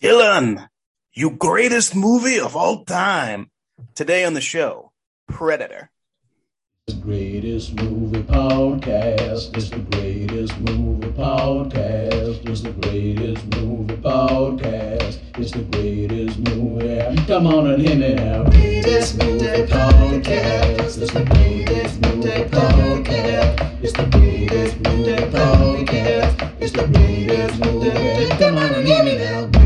Dylan, you greatest movie of all time. Today on the show, Predator. The greatest movie podcast is the greatest movie podcast. It's the greatest movie podcast. It's the greatest movie. Come on and hit me now. Greatest movie podcast. It's the greatest movie podcast. It's the greatest movie podcast. It's the greatest movie. Come on and hit me now.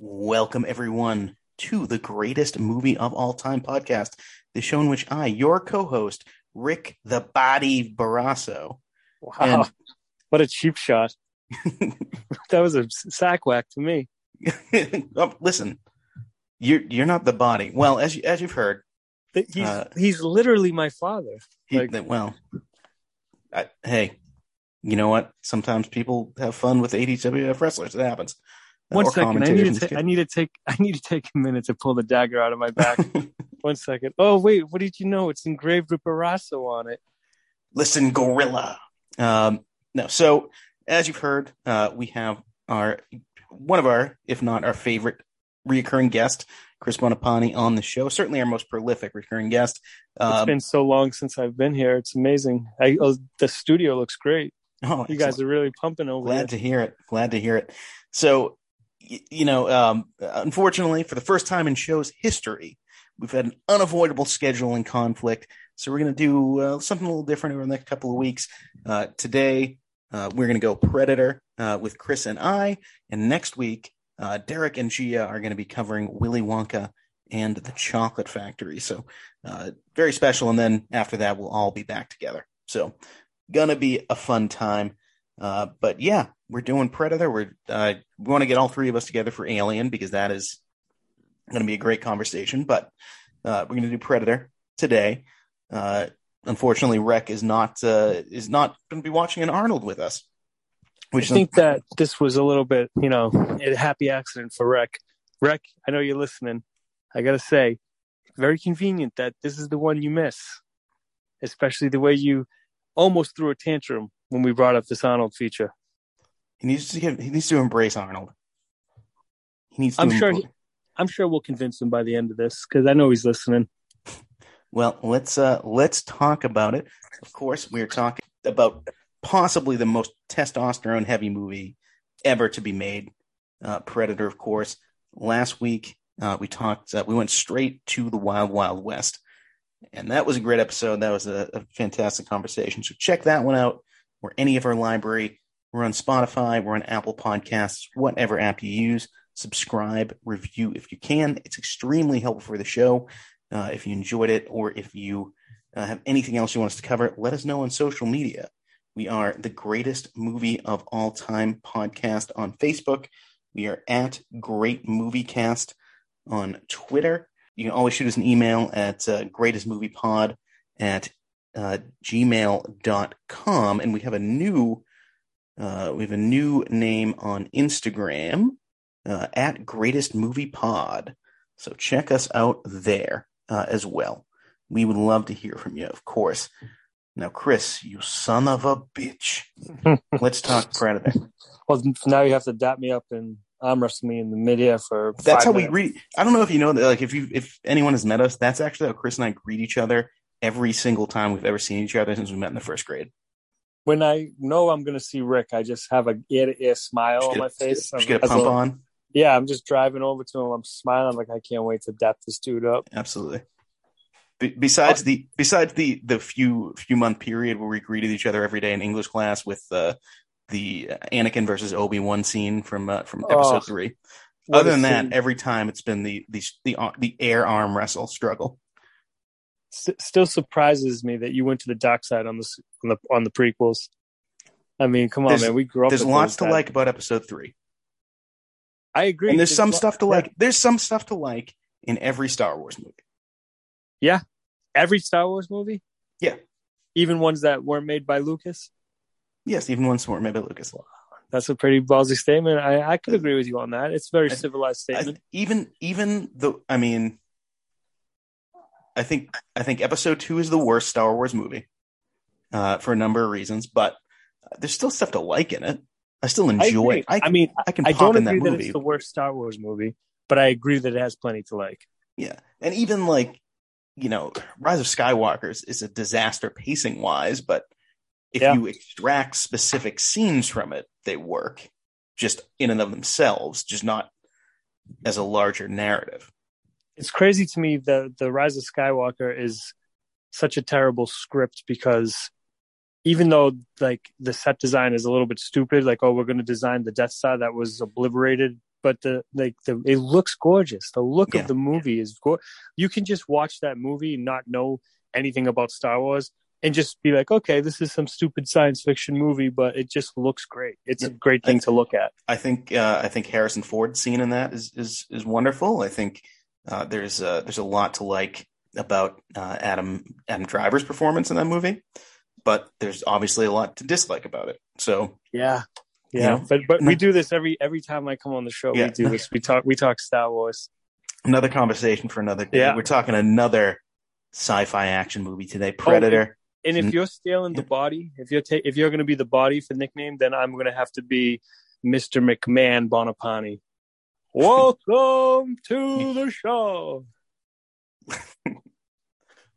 Welcome, everyone, to the greatest movie of all time podcast, the show in which I, your co host, Rick the Body Barrasso, Wow. And- what a cheap shot. that was a sack whack to me. oh, listen, you're you're not the body. Well, as you, as you've heard, He's Uh, he's literally my father. he, Like- well, I, hey, you know what? Sometimes people have fun with ADWF wrestlers. It happens. Uh, One second, I need ta- I need to take I need to take a minute to pull the dagger out of my back. One second. Oh wait, what did you know? It's engraved with Barrasso on it. Listen, Gorilla. Um, no, so as you've heard, uh, we have our one of our, if not our favorite, reoccurring guest, Chris Buonopane, on the show. Certainly our most prolific recurring guest. It's been so long since I've been here. It's amazing. I, oh, the studio looks great. oh, You guys are really pumping over glad here. to hear it. Glad to hear it. So, y- you know, um, unfortunately, for the first time in show's history, we've had an unavoidable scheduling conflict. So we're going to do uh, something a little different over the next couple of weeks. Uh, today, uh, we're going to go Predator uh, with Chris and I, and next week, uh, Derek and Gia are going to be covering Willy Wonka and the Chocolate Factory. So uh, very special. And then after that, we'll all be back together. So gonna be a fun time. Uh, but yeah, we're doing Predator. We're uh, we want to get all three of us together for Alien because that is going to be a great conversation. But uh, we're going to do Predator today. Uh, unfortunately, Rec is not uh, is not going to be watching an Arnold with us. I Which think that this was a little bit, you know, a happy accident for Rec. Rec, I know you're listening. I gotta say, very convenient that this is the one you miss, especially the way you almost threw a tantrum when we brought up this Arnold feature. he needs to give, he needs to embrace Arnold. He needs. To I'm sure he- I'm sure we'll convince him by the end of this because I know he's listening. Well, let's uh let's talk about it. Of course, we are talking about possibly the most testosterone heavy movie ever to be made. Uh, Predator, of course. Last week, uh, we talked. Uh, we went straight to the Wild Wild West, and that was a great episode. That was a, a fantastic conversation. So check that one out, or any of our library. We're on Spotify. We're on Apple Podcasts, whatever app you use. Subscribe, review if you can. It's extremely helpful for the show. Uh, if you enjoyed it or if you uh, have anything else you want us to cover, let us know on social media. We are the greatest movie of all time podcast on Facebook. We are at Great Movie Cast on Twitter. You can always shoot us an email at uh, greatestmoviepod at uh, gmail.com. And we have a new uh, we have a new name on Instagram uh, at Greatest Movie Pod. So check us out there uh, as well. We would love to hear from you, of course. Now, Chris, you son of a bitch. Let's talk Predator. Well, now you have to dap me up and arm wrestle me in the midair for. That's how we minutes. greet. I don't know if you know that. Like, if you if anyone has met us, that's actually how Chris and I greet each other every single time we've ever seen each other since we met in the first grade. When I know I'm going to see Rick, I just have a ear to ear smile Just on my face. just get a pump a- on. Yeah, I'm just driving over to him. I'm smiling. I'm like, I can't wait to dap this dude up. Absolutely. Be- besides the besides the the few few month period where we greeted each other every day in English class with uh, the Anakin versus Obi Wan scene from uh, from episode Oh, three. What Other than that, scene. every time it's been the the the the air arm wrestle struggle. St- still surprises me that you went to the dark side on the on the on the prequels. I mean, come on, There's- man. We grew up. There's lots to like about episode three, I agree. and there's some lo- stuff to yeah. like. There's some stuff to like in every Star Wars movie. Every Star Wars movie. Yeah. even ones that weren't made by Lucas. Yes, even one more maybe Lucas. That's a pretty ballsy statement. I, I could agree with you on that. It's a very I- civilized I, statement. even even the I mean, I think I think Episode Two is the worst Star Wars movie uh, for a number of reasons, but there's still stuff to like in it. I still enjoy. I, I, I mean, I can I pop don't in that that, movie. it's the worst Star Wars movie, but I agree that it has plenty to like. Yeah, and even like you know, Rise of Skywalker's is a disaster pacing wise, but if Yeah. you extract specific scenes from it, they work just in and of themselves, just not as a larger narrative. It's crazy to me that the Rise of Skywalker is such a terrible script because even though like the set design is a little bit stupid, like oh we're going to design the Death Star that was obliterated, but the like the it looks gorgeous. The look Yeah. of the movie is go- you can just watch that movie and not know anything about Star Wars and just be like, okay, this is some stupid science fiction movie, but it just looks great. It's a great thing to look at. I think uh, I think Harrison Ford's scene in that is is is wonderful. I think uh, there's uh, there's a lot to like about uh, Adam Adam Driver's performance in that movie, but there's obviously a lot to dislike about it. So Yeah. You Yeah, know? but but we do this every every time I come on the show. Yeah. We do this. We talk we talk Star Wars. another conversation for another day. Yeah. We're talking another sci-fi action movie today, Predator. And if Mm. you're stealing the body, if you're ta- if you're going to be the body for nickname, then I'm going to have to be Mr. McMahon Buonopane. Welcome to the show.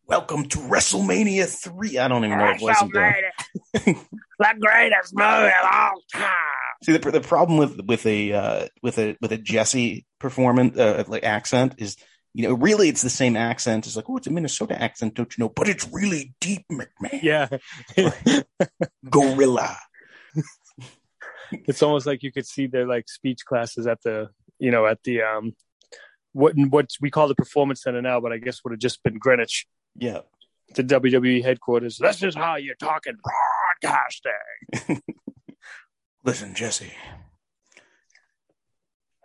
Welcome to WrestleMania three. I don't even know what voice I'm doing. the greatest movie of all time. See the the problem with with a uh, with a with a Jesse performance uh, like accent is you know really it's the same accent. It's like oh it's a Minnesota accent, don't you know? But it's really deep, McMahon. Yeah, Gorilla. it's almost like you could see their like speech classes at the you know at the um what what we call the performance center now, but I guess would have just been Greenwich. Yeah. the WWE headquarters. This is how you're talking broadcasting. Listen, Jesse.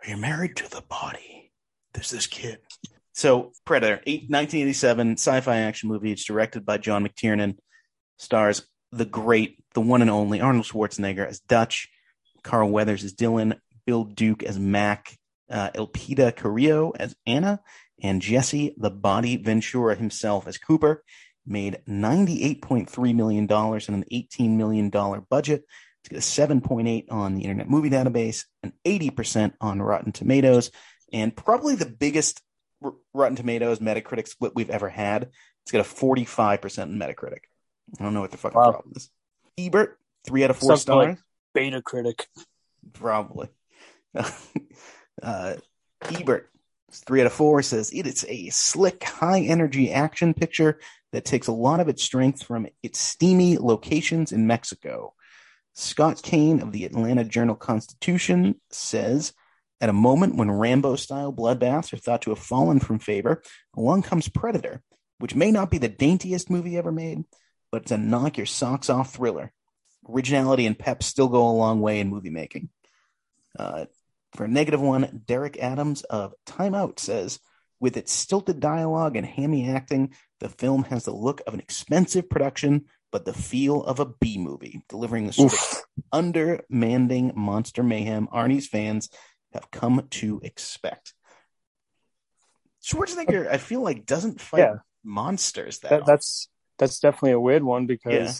Are you married to the body? There's this kid. So, Predator, eight, 1987 sci-fi action movie. It's directed by John McTiernan. Stars the great, the one and only Arnold Schwarzenegger as Dutch, Carl Weathers as Dylan, Bill Duke as Mac, uh, Elpidia Carrillo as Anna, and Jesse the Body Ventura himself as Cooper. Made $98.3 million in an $18 million budget. It's got a 7.8 on the Internet Movie Database, an 80% on Rotten Tomatoes, and probably the biggest R- Rotten Tomatoes Metacritic split we've ever had. It's got a 45% in Metacritic. I don't know what the fucking Wow. problem is. Ebert, three out of four Something stars. like- Beta critic. Probably. uh, Ebert, three out of four, says it is a slick, high energy action picture that takes a lot of its strength from its steamy locations in Mexico. Scott Cain of the Atlanta Journal Constitution says at a moment when Rambo style bloodbaths are thought to have fallen from favor, along comes Predator, which may not be the daintiest movie ever made, but it's a knock your socks off thriller. Originality and pep still go a long way in movie making. Uh, for negative one, Derek Adams of Time Out says, with its stilted dialogue and hammy acting, the film has the look of an expensive production, but the feel of a B movie, delivering the sort of undermanding monster mayhem Arnie's fans have come to expect. Schwarzenegger, I feel like, doesn't fight Yeah. monsters that, That, that's that's definitely a weird one because Yeah.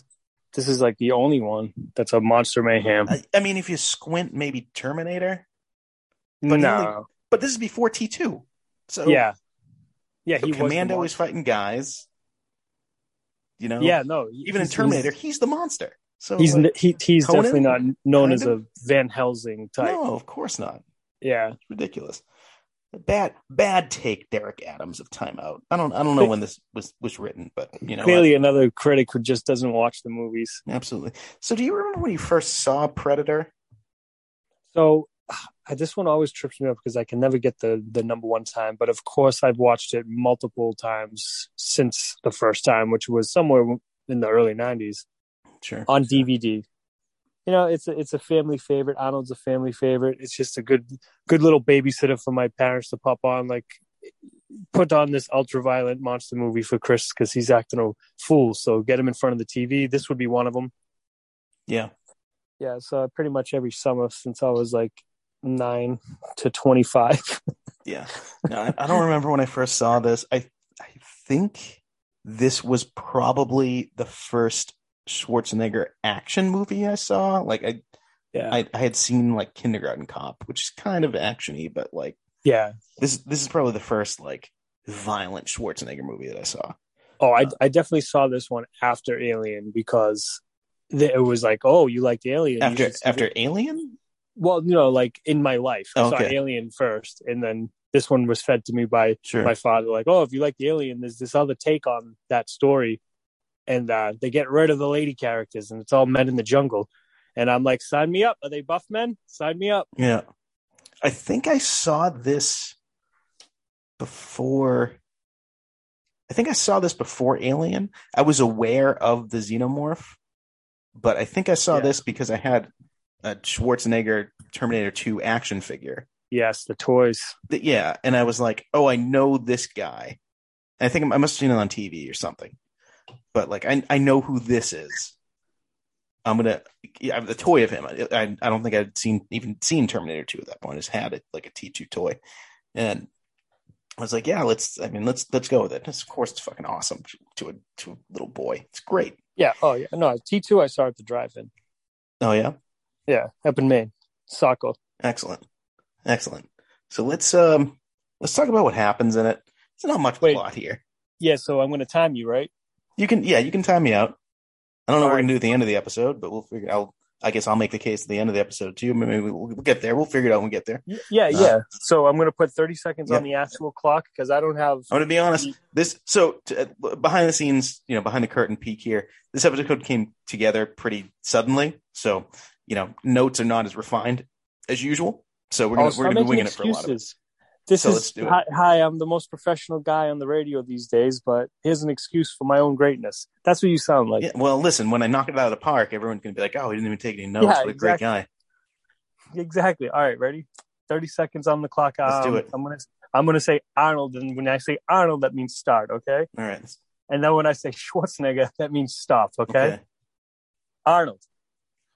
this is like the only one that's a monster mayhem. I, I mean, if you squint, maybe Terminator, but no, only- but this is before T two. So yeah, yeah, so he Commando is fighting guys. You know, Yeah, no, Even in Terminator, he's, the monster. So he's like, he's, he, he's Conan? definitely not known as a Van Helsing type. no, of course not. Yeah, It's ridiculous. Bad, bad take, Derek Adams of Time Out. I don't, I don't know when this was was written, but you know, clearly another critic who just doesn't watch the movies. absolutely. So, do you remember when you first saw Predator? So this one always trips me up because I can never get the the number one time. But of course, I've watched it multiple times since the first time, which was somewhere in the early '90s Sure. on DVD. You know, it's a, it's a family favorite. Arnold's a family favorite. It's just a good good little babysitter for my parents to pop on. Like, put on this ultra violent monster movie for Chris because he's acting a fool. So get him in front of the TV. This would be one of them. Yeah. Yeah, so pretty much every summer since I was like nine to twenty five. Yeah. No, I, I don't remember when I first saw this. I I think this was probably the first Schwarzenegger action movie I saw. Like I, Yeah. I, I had seen like Kindergarten Cop, which is kind of actiony, but like yeah. this this is probably the first like violent Schwarzenegger movie that I saw. Oh, I, uh, I definitely saw this one after Alien because it was like, oh, you liked Alien. After after. Alien, well, you know, like in my life, I saw Alien first, and then this one was fed to me by sure. my father. Like, oh, if you like the Alien, there's this other take on that story, and uh, they get rid of the lady characters, and it's all men in the jungle. And I'm like, sign me up. Are they buff men? Sign me up. Yeah. I think I saw this before. I think I saw this before Alien. I was aware of the xenomorph, but I think I saw Yeah. this because I had a Schwarzenegger Terminator 2 action figure. Yes, the toys. That- yeah. And I was like, oh, I know this guy. And I think I must have seen it on TV or something. But like, I, I know who this is. I'm gonna. Yeah, I have the toy of him. I, I I don't think I'd seen even seen Terminator 2 at that point. I just had it like a T2 toy, and I was like, yeah, let's. I mean, let's let's go with it. Of course, it's fucking awesome to a to a little boy. It's great. Yeah. Oh, yeah. No, T2 I saw at the drive-in. Oh yeah, Yeah, up in Maine. Saco. excellent, excellent. So let's um let's talk about what happens in it. It's not much Wait. plot here. Yeah, so I'm going to time you, right? You can yeah, you can time me out. I don't know what we're gonna do at the end of the episode, but we'll figure. I'll I guess I'll make the case at the end of the episode too. Maybe we'll, we'll get there. We'll figure it out when we get there. Yeah, Uh, yeah. So I'm going to put 30 seconds yeah. on the actual clock because I don't have. I'm going to be honest. This so to, uh, behind the scenes, you know, behind the curtain peek here. This episode came together pretty suddenly, so you know, notes are not as refined as usual. So we're gonna we're gonna be winging it for a lot of it. excuses. This So is let's do it. hi, hi. I'm the most professional guy on the radio these days, but here's an excuse for my own greatness. That's what you sound like. Yeah, well, listen, when I knock it out of the park, everyone's gonna be like, "Oh, he didn't even take any notes. Yeah, what a great guy." Exactly. All right, ready? 30 seconds on the clock. Let's do Um, it. I'm gonna I'm gonna say Arnold, and when I say Arnold, that means start. Okay. All right. And then when I say Schwarzenegger, that means stop. Okay. Arnold.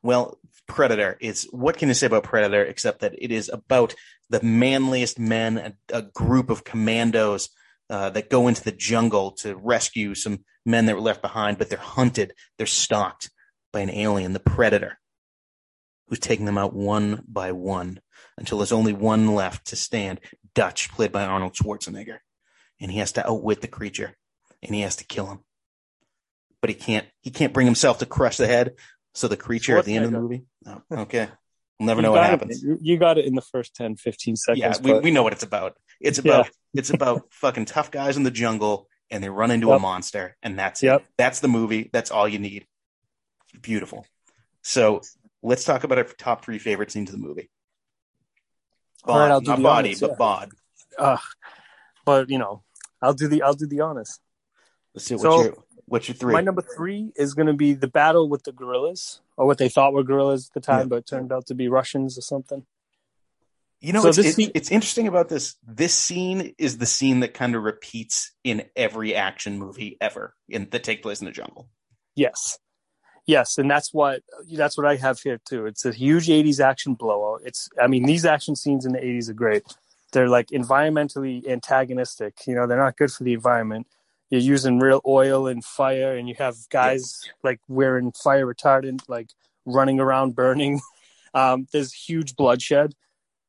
Well, Predator is what can you say about Predator except that it is about the manliest men, a, a group of commandos uh, that go into the jungle to rescue some men that were left behind, but they're hunted, they're stalked by an alien, the Predator, who's taking them out one by one until there's only one left to stand. Dutch, played by Arnold Schwarzenegger, and he has to outwit the creature, and he has to kill him, but he can't. He can't bring himself to crush the head. So the creature at the end of the movie. Okay, we'll never You know what got it- happens. you- got it in the first 10, 15 seconds. Yeah, we, but- we know what it's about. It's about it's about fucking tough guys in the jungle, and they run into a monster, and that's Yep. it. That's the movie. That's all you need. Beautiful. So let's talk about our top three favorite scenes of the movie. All right, I'll do not the body, honors, but yeah. bod. uh, but you know, I'll do the I'll do the honest. Let's see what's So, your what's your three. My number three is going to be the battle with the gorillas, or what they thought were gorillas at the time, Yeah. but it turned out to be Russians or something. You know, So it's, this it's, scene- it's interesting about this. This scene is the scene that kind of repeats in every action movie ever in that take place in the jungle. Yes, yes, and that's what that's what I have here too. It's a huge '80s action blowout. It's I mean these action scenes in the '80s are great. They're like environmentally antagonistic. You know, they're not good for the environment. You're using real oil and fire, and you have guys like wearing fire retardant, like running around burning. Um, there's huge bloodshed.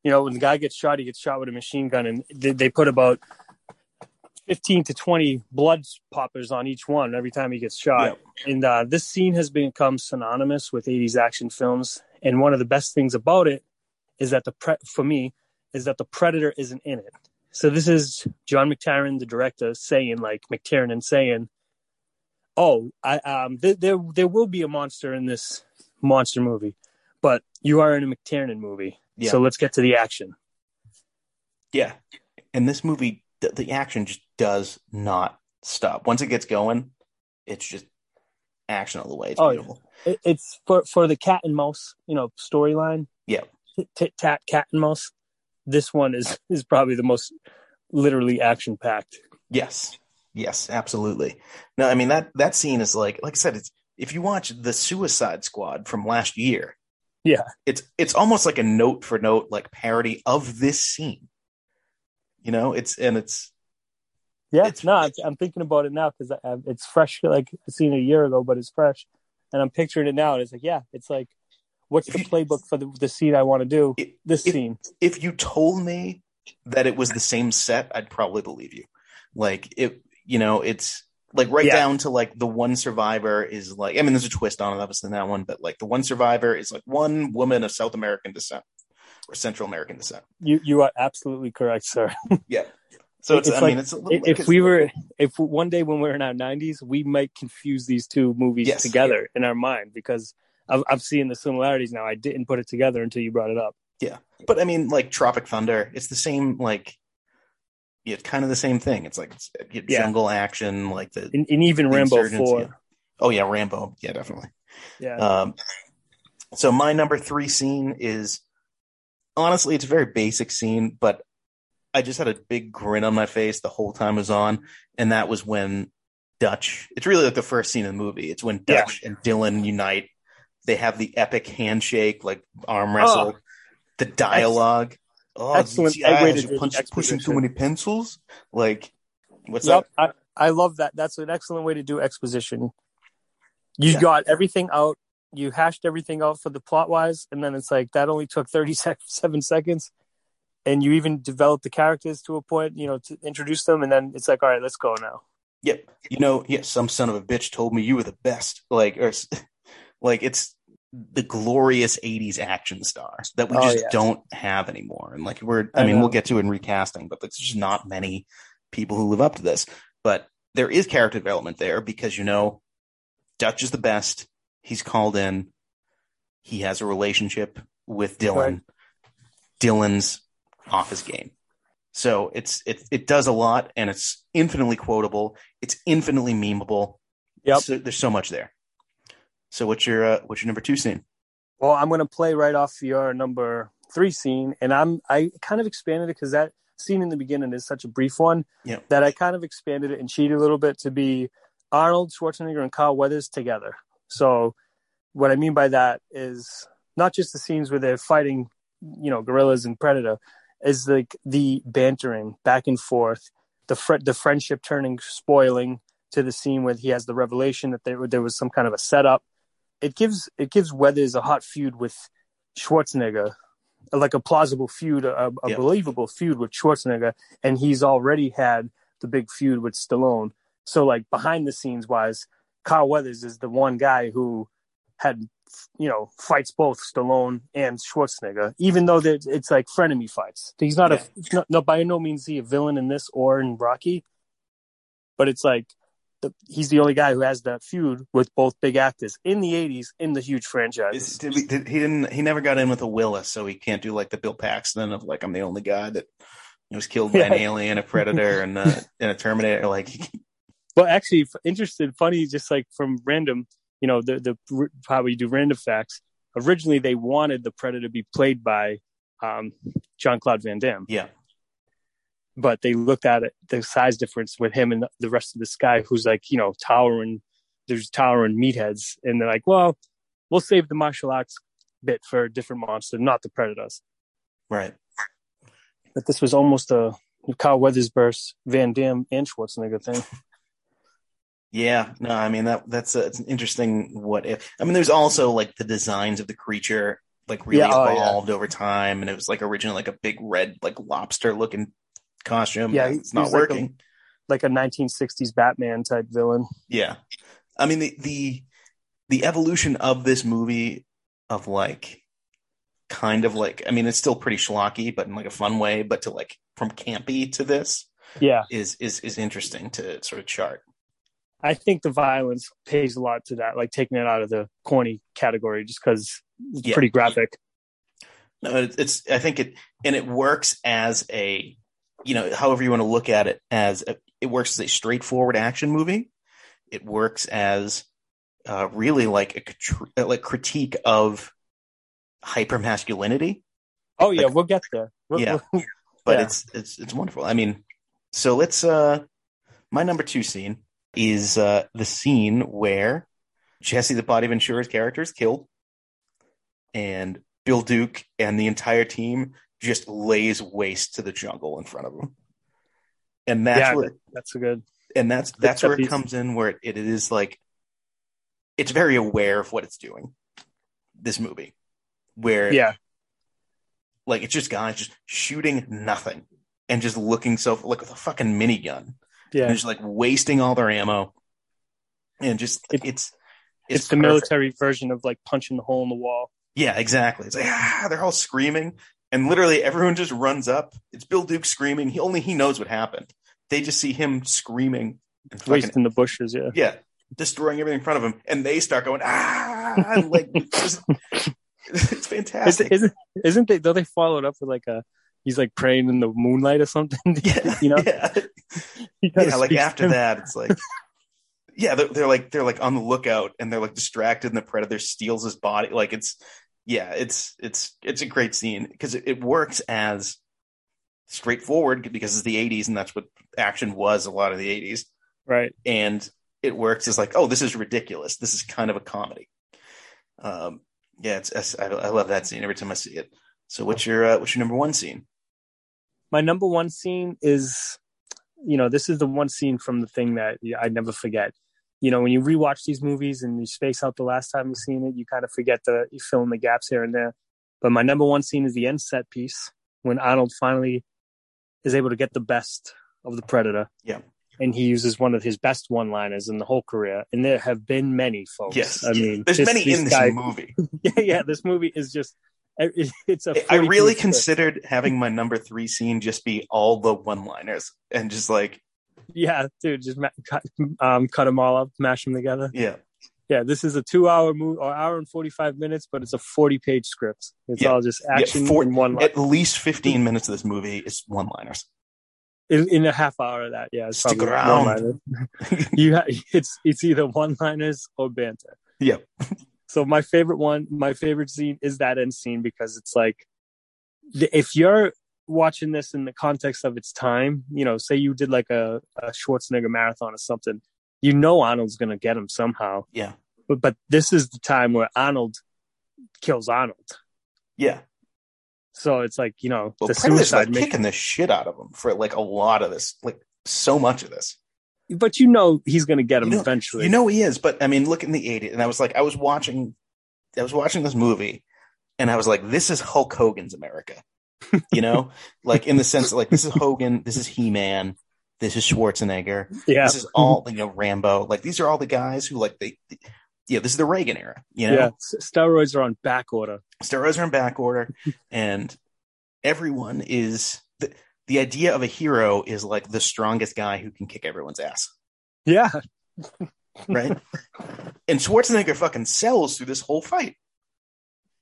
You know, when the guy gets shot, he gets shot with a machine gun, and they, they put about 15 to 20 blood poppers on each one every time he gets shot. And uh, this scene has become synonymous with 80s action films. And one of the best things about it is that the pre- for me is that the predator isn't in it. So this is John McTiernan, the director, saying like McTiernan saying, "Oh, I um th- there there will be a monster in this monster movie, but you are in a McTiernan movie, Yeah. so let's get to the action." Yeah. And this movie, the, the action just does not stop. Once it gets going, it's just action all the way. It's Oh, yeah. beautiful. It, it's for for the cat and mouse, you know, storyline. Yeah. Tit tat cat and mouse. This one is is probably the most literally action packed. Yes. Yes, absolutely. No, I mean that that scene is like like I said, it's if you watch the Suicide Squad from last year, Yeah. it's it's almost like a note for note like parody of this scene. You know, it's and it's Yeah, It's- no, I'm, I'm thinking about it now because it's fresh. Like I seen it a year ago, but it's fresh, and I'm picturing it now. And it's like, yeah, it's like, what's the playbook for the, the scene I want to do? If- This if- scene. if you told me that it was the same set, I'd probably believe you. Like it, you know, it's like right Yeah. down to like the one survivor is like. I mean, there's a twist on it, obviously in that one, but like the one survivor is like one woman of South American descent or Central American descent. You you are absolutely correct, sir. Yeah. So it's, It's I like- mean, it's a little. if like we were if one day when we're in our 90s we might confuse these two movies Yes. together in our mind because I've, I've seen the similarities now i didn't put it together until you brought it up Yeah, but I mean, like Tropic Thunder, it's the same. Like, yeah, it's kind of the same thing. It's like it's, Yeah. jungle action, like the. and, and even rambo 4 yeah. Oh yeah, Rambo. Yeah, definitely. yeah, Um, so my number three scene is honestly, it's a very basic scene, but I just had a big grin on my face the whole time it was on, and that was when Dutch. It's really like the first scene of the movie. It's when Yeah. Dutch and Dylan unite. They have the epic handshake, like arm wrestle. Oh, the dialogue. Oh, Excellent gee, I way you do the punch, pushing too many pencils. Like, what's yep up? I, I love that that's an excellent way to do exposition you Yeah. got everything out you hashed everything out for the plot wise and then it's like that only took 37 seconds and you even developed the characters to a point you know to introduce them and then it's like all right let's go now Yep. You know, yeah, some son of a bitch told me you were the best. Like, or like it's the glorious '80s action star that we Oh, just yeah. don't have anymore. And like, we're, I, I mean, know. we'll get to it in recasting, but there's just not many people who live up to this. But there is character development there because you know, Dutch is the best. He's called in. He has a relationship with Dylan. Right. Dylan's off his game. So it's it it does a lot and it's infinitely quotable. It's infinitely memeable. Yep. So there's so much there. So what's your uh, what's your number two scene? Well, I'm going to play right off your number three scene, and I'm I kind of expanded it because that scene in the beginning is such a brief one Yeah. that I kind of expanded it and cheated a little bit to be Arnold Schwarzenegger and Carl Weathers together. So, what I mean by that is not just the scenes where they're fighting, you know, gorillas and predator, is like the bantering back and forth, the fr- the friendship turning spoiling to the scene where he has the revelation that there there was some kind of a setup it gives it gives Weathers a hot feud with Schwarzenegger, like a plausible feud, a, a believable feud with Schwarzenegger, and he's already had the big feud with Stallone. So, like behind the scenes wise, Carl Weathers is the one guy who had you know fights both Stallone and Schwarzenegger, even though that it's like frenemy fights. He's not Yeah. a not, no by no means he a villain in this or in Rocky, but it's like the, he's the only guy who has that feud with both big actors in the 80s in the huge franchise. Is, did did, he didn't he never got in with a Willis, so he can't do like the Bill Paxton of like I'm the only guy that was killed by an alien, a predator, and uh, and a Terminator. Like Well, actually, f- interested, funny, just like from random, you know, the the how we do random facts. Originally, they wanted the Predator to be played by um, John Claude Van Damme, yeah, but they looked at it, the size difference with him and the rest of this guy, who's like, you know, towering. There's towering meatheads, and they're like, well, we'll save the martial arts bit for a different monster, not the Predators. right. But this was almost a Carl Weathers versus Van Damme and Schwarzenegger thing. Yeah, no, I mean that that's a, it's an interesting what if. I mean, there's also like the designs of the creature like really Yeah, oh, yeah. evolved over time, and it was like originally like a big red like lobster looking costume. Yeah, it's not he's like a- working. like a 1960s Batman type villain. Yeah. I mean the the the evolution of this movie of like kind of like I mean it's still pretty schlocky, but in like a fun way, but to like from campy to this Yeah, is is is interesting to sort of chart. I think the violence pays a lot to that, like taking it out of the corny category, just because it's Yeah. pretty graphic. No, it's I think it and it works as a you know however you want to look at it as a, it works as a straightforward action movie. It works as uh, really like a like critique of hypermasculinity. Oh yeah, Like- we'll get there. We'll- Yeah. we'll- but Yeah. it's it's it's wonderful. I mean, so let's uh my number 2 scene is uh the scene where Jesse the Body Ventura's character is killed and Bill Duke and the entire team just lays waste to the jungle in front of him. and that's yeah, where that's a good. and that's that's where it comes in where it, it is like it's very aware of what it's doing this movie where Yeah, like it's just guys just shooting nothing and just looking so like with a fucking minigun yeah. and just like wasting all their ammo and just It- it's It's, the perfect. military version of like punching the hole in the wall. yeah exactly it's like ah they're all screaming and literally everyone just runs up it's bill duke screaming he only he knows what happened they just see him screaming and fucking in the bushes. Yeah. yeah, destroying everything in front of him, and they start going ah, and like just, it's fantastic. isn't isn't they? Though they followed up with like a. He's like praying in the moonlight or something. yeah, you know. yeah, yeah. Like after that, it's like, yeah, they're, they're like they're like on the lookout, and they're like distracted, and the predator steals his body. Like it's, yeah, it's it's it's a great scene because it, it works as straightforward because it's the '80s, and that's what action was a lot of the '80s. Right. and it works as like, oh, this is ridiculous. This is kind of a comedy. Um, yeah, it's, it's I, I love that scene every time I see it. So, what's your uh, what's your number one scene? My number one scene is, you know, this is the one scene from the thing that I never forget. You know, when you rewatch these movies and you space out the last time you've seen it, you kind of forget the you fill in the gaps here and there. But my number one scene is the end set piece when Arnold finally is able to get the best of the Predator. Yeah. And he uses one of his best one liners in the whole career. And there have been many, folks. Yes, I mean, there's this- many in this guy- movie. yeah, yeah, this movie is just it- it's a I really considered having my number three scene just be all the one-liners and just like, yeah, dude, just ma- cut um cut them all up, mash them together. yeah, Yeah, this is a 2-hour movie or hour and 45 minutes, but it's a 40-page script. It's Yeah. all just action four- in one line. at least 15 minutes of this movie is one-liners. in, in a half hour of that, yeah, it's Stick around. you ha- it's it's either one-liners or banter. Yeah. So my favorite one, my favorite scene is that end scene because it's like if you're watching this in the context of its time, you know, say you did like a, a Schwarzenegger marathon or something, you know Arnold's gonna get him somehow. Yeah, But but this is the time where Arnold kills Arnold. yeah. So it's like you know Well, the suicide like kicking the shit out of him for like a lot of this, like so much of this. But you know he's gonna get him You know- eventually. You know he is, but I mean, look in the '80s, and I was like, I was watching, I was watching this movie, and I was like, this is Hulk Hogan's America, you know, like in the sense that like this is Hogan, this is He Man, this is Schwarzenegger, yeah, this is all you know, Rambo, like these are all the guys who like they, yeah, this is the Reagan era, you know, yeah. Steroids are on back order. steroids are in back order, and everyone is the, the idea of a hero is like the strongest guy who can kick everyone's ass. Yeah, right? and Schwarzenegger fucking sells through this whole fight.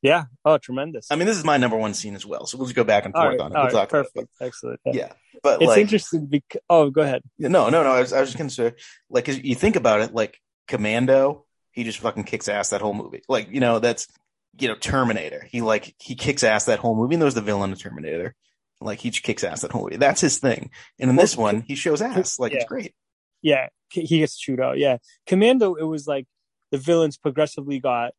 Yeah. Oh, tremendous. I mean, this is my number one scene as well, so we'll just go back and forth right, on it. We'll right, perfect, excellent. Yeah. Yeah, but It's like, interesting because oh, go ahead. no, no, no. I was, I was just gonna say, like, you think about it, like Commando, he just fucking kicks ass that whole movie. Like, you know, that's you know, Terminator. He like he kicks ass that whole movie. And there was the villain of Terminator. Like he just kicks ass that whole movie. That's his thing. And in this one, he shows ass. Like it's great. Yeah, he gets chewed out. Yeah, Commando. It was like the villains progressively got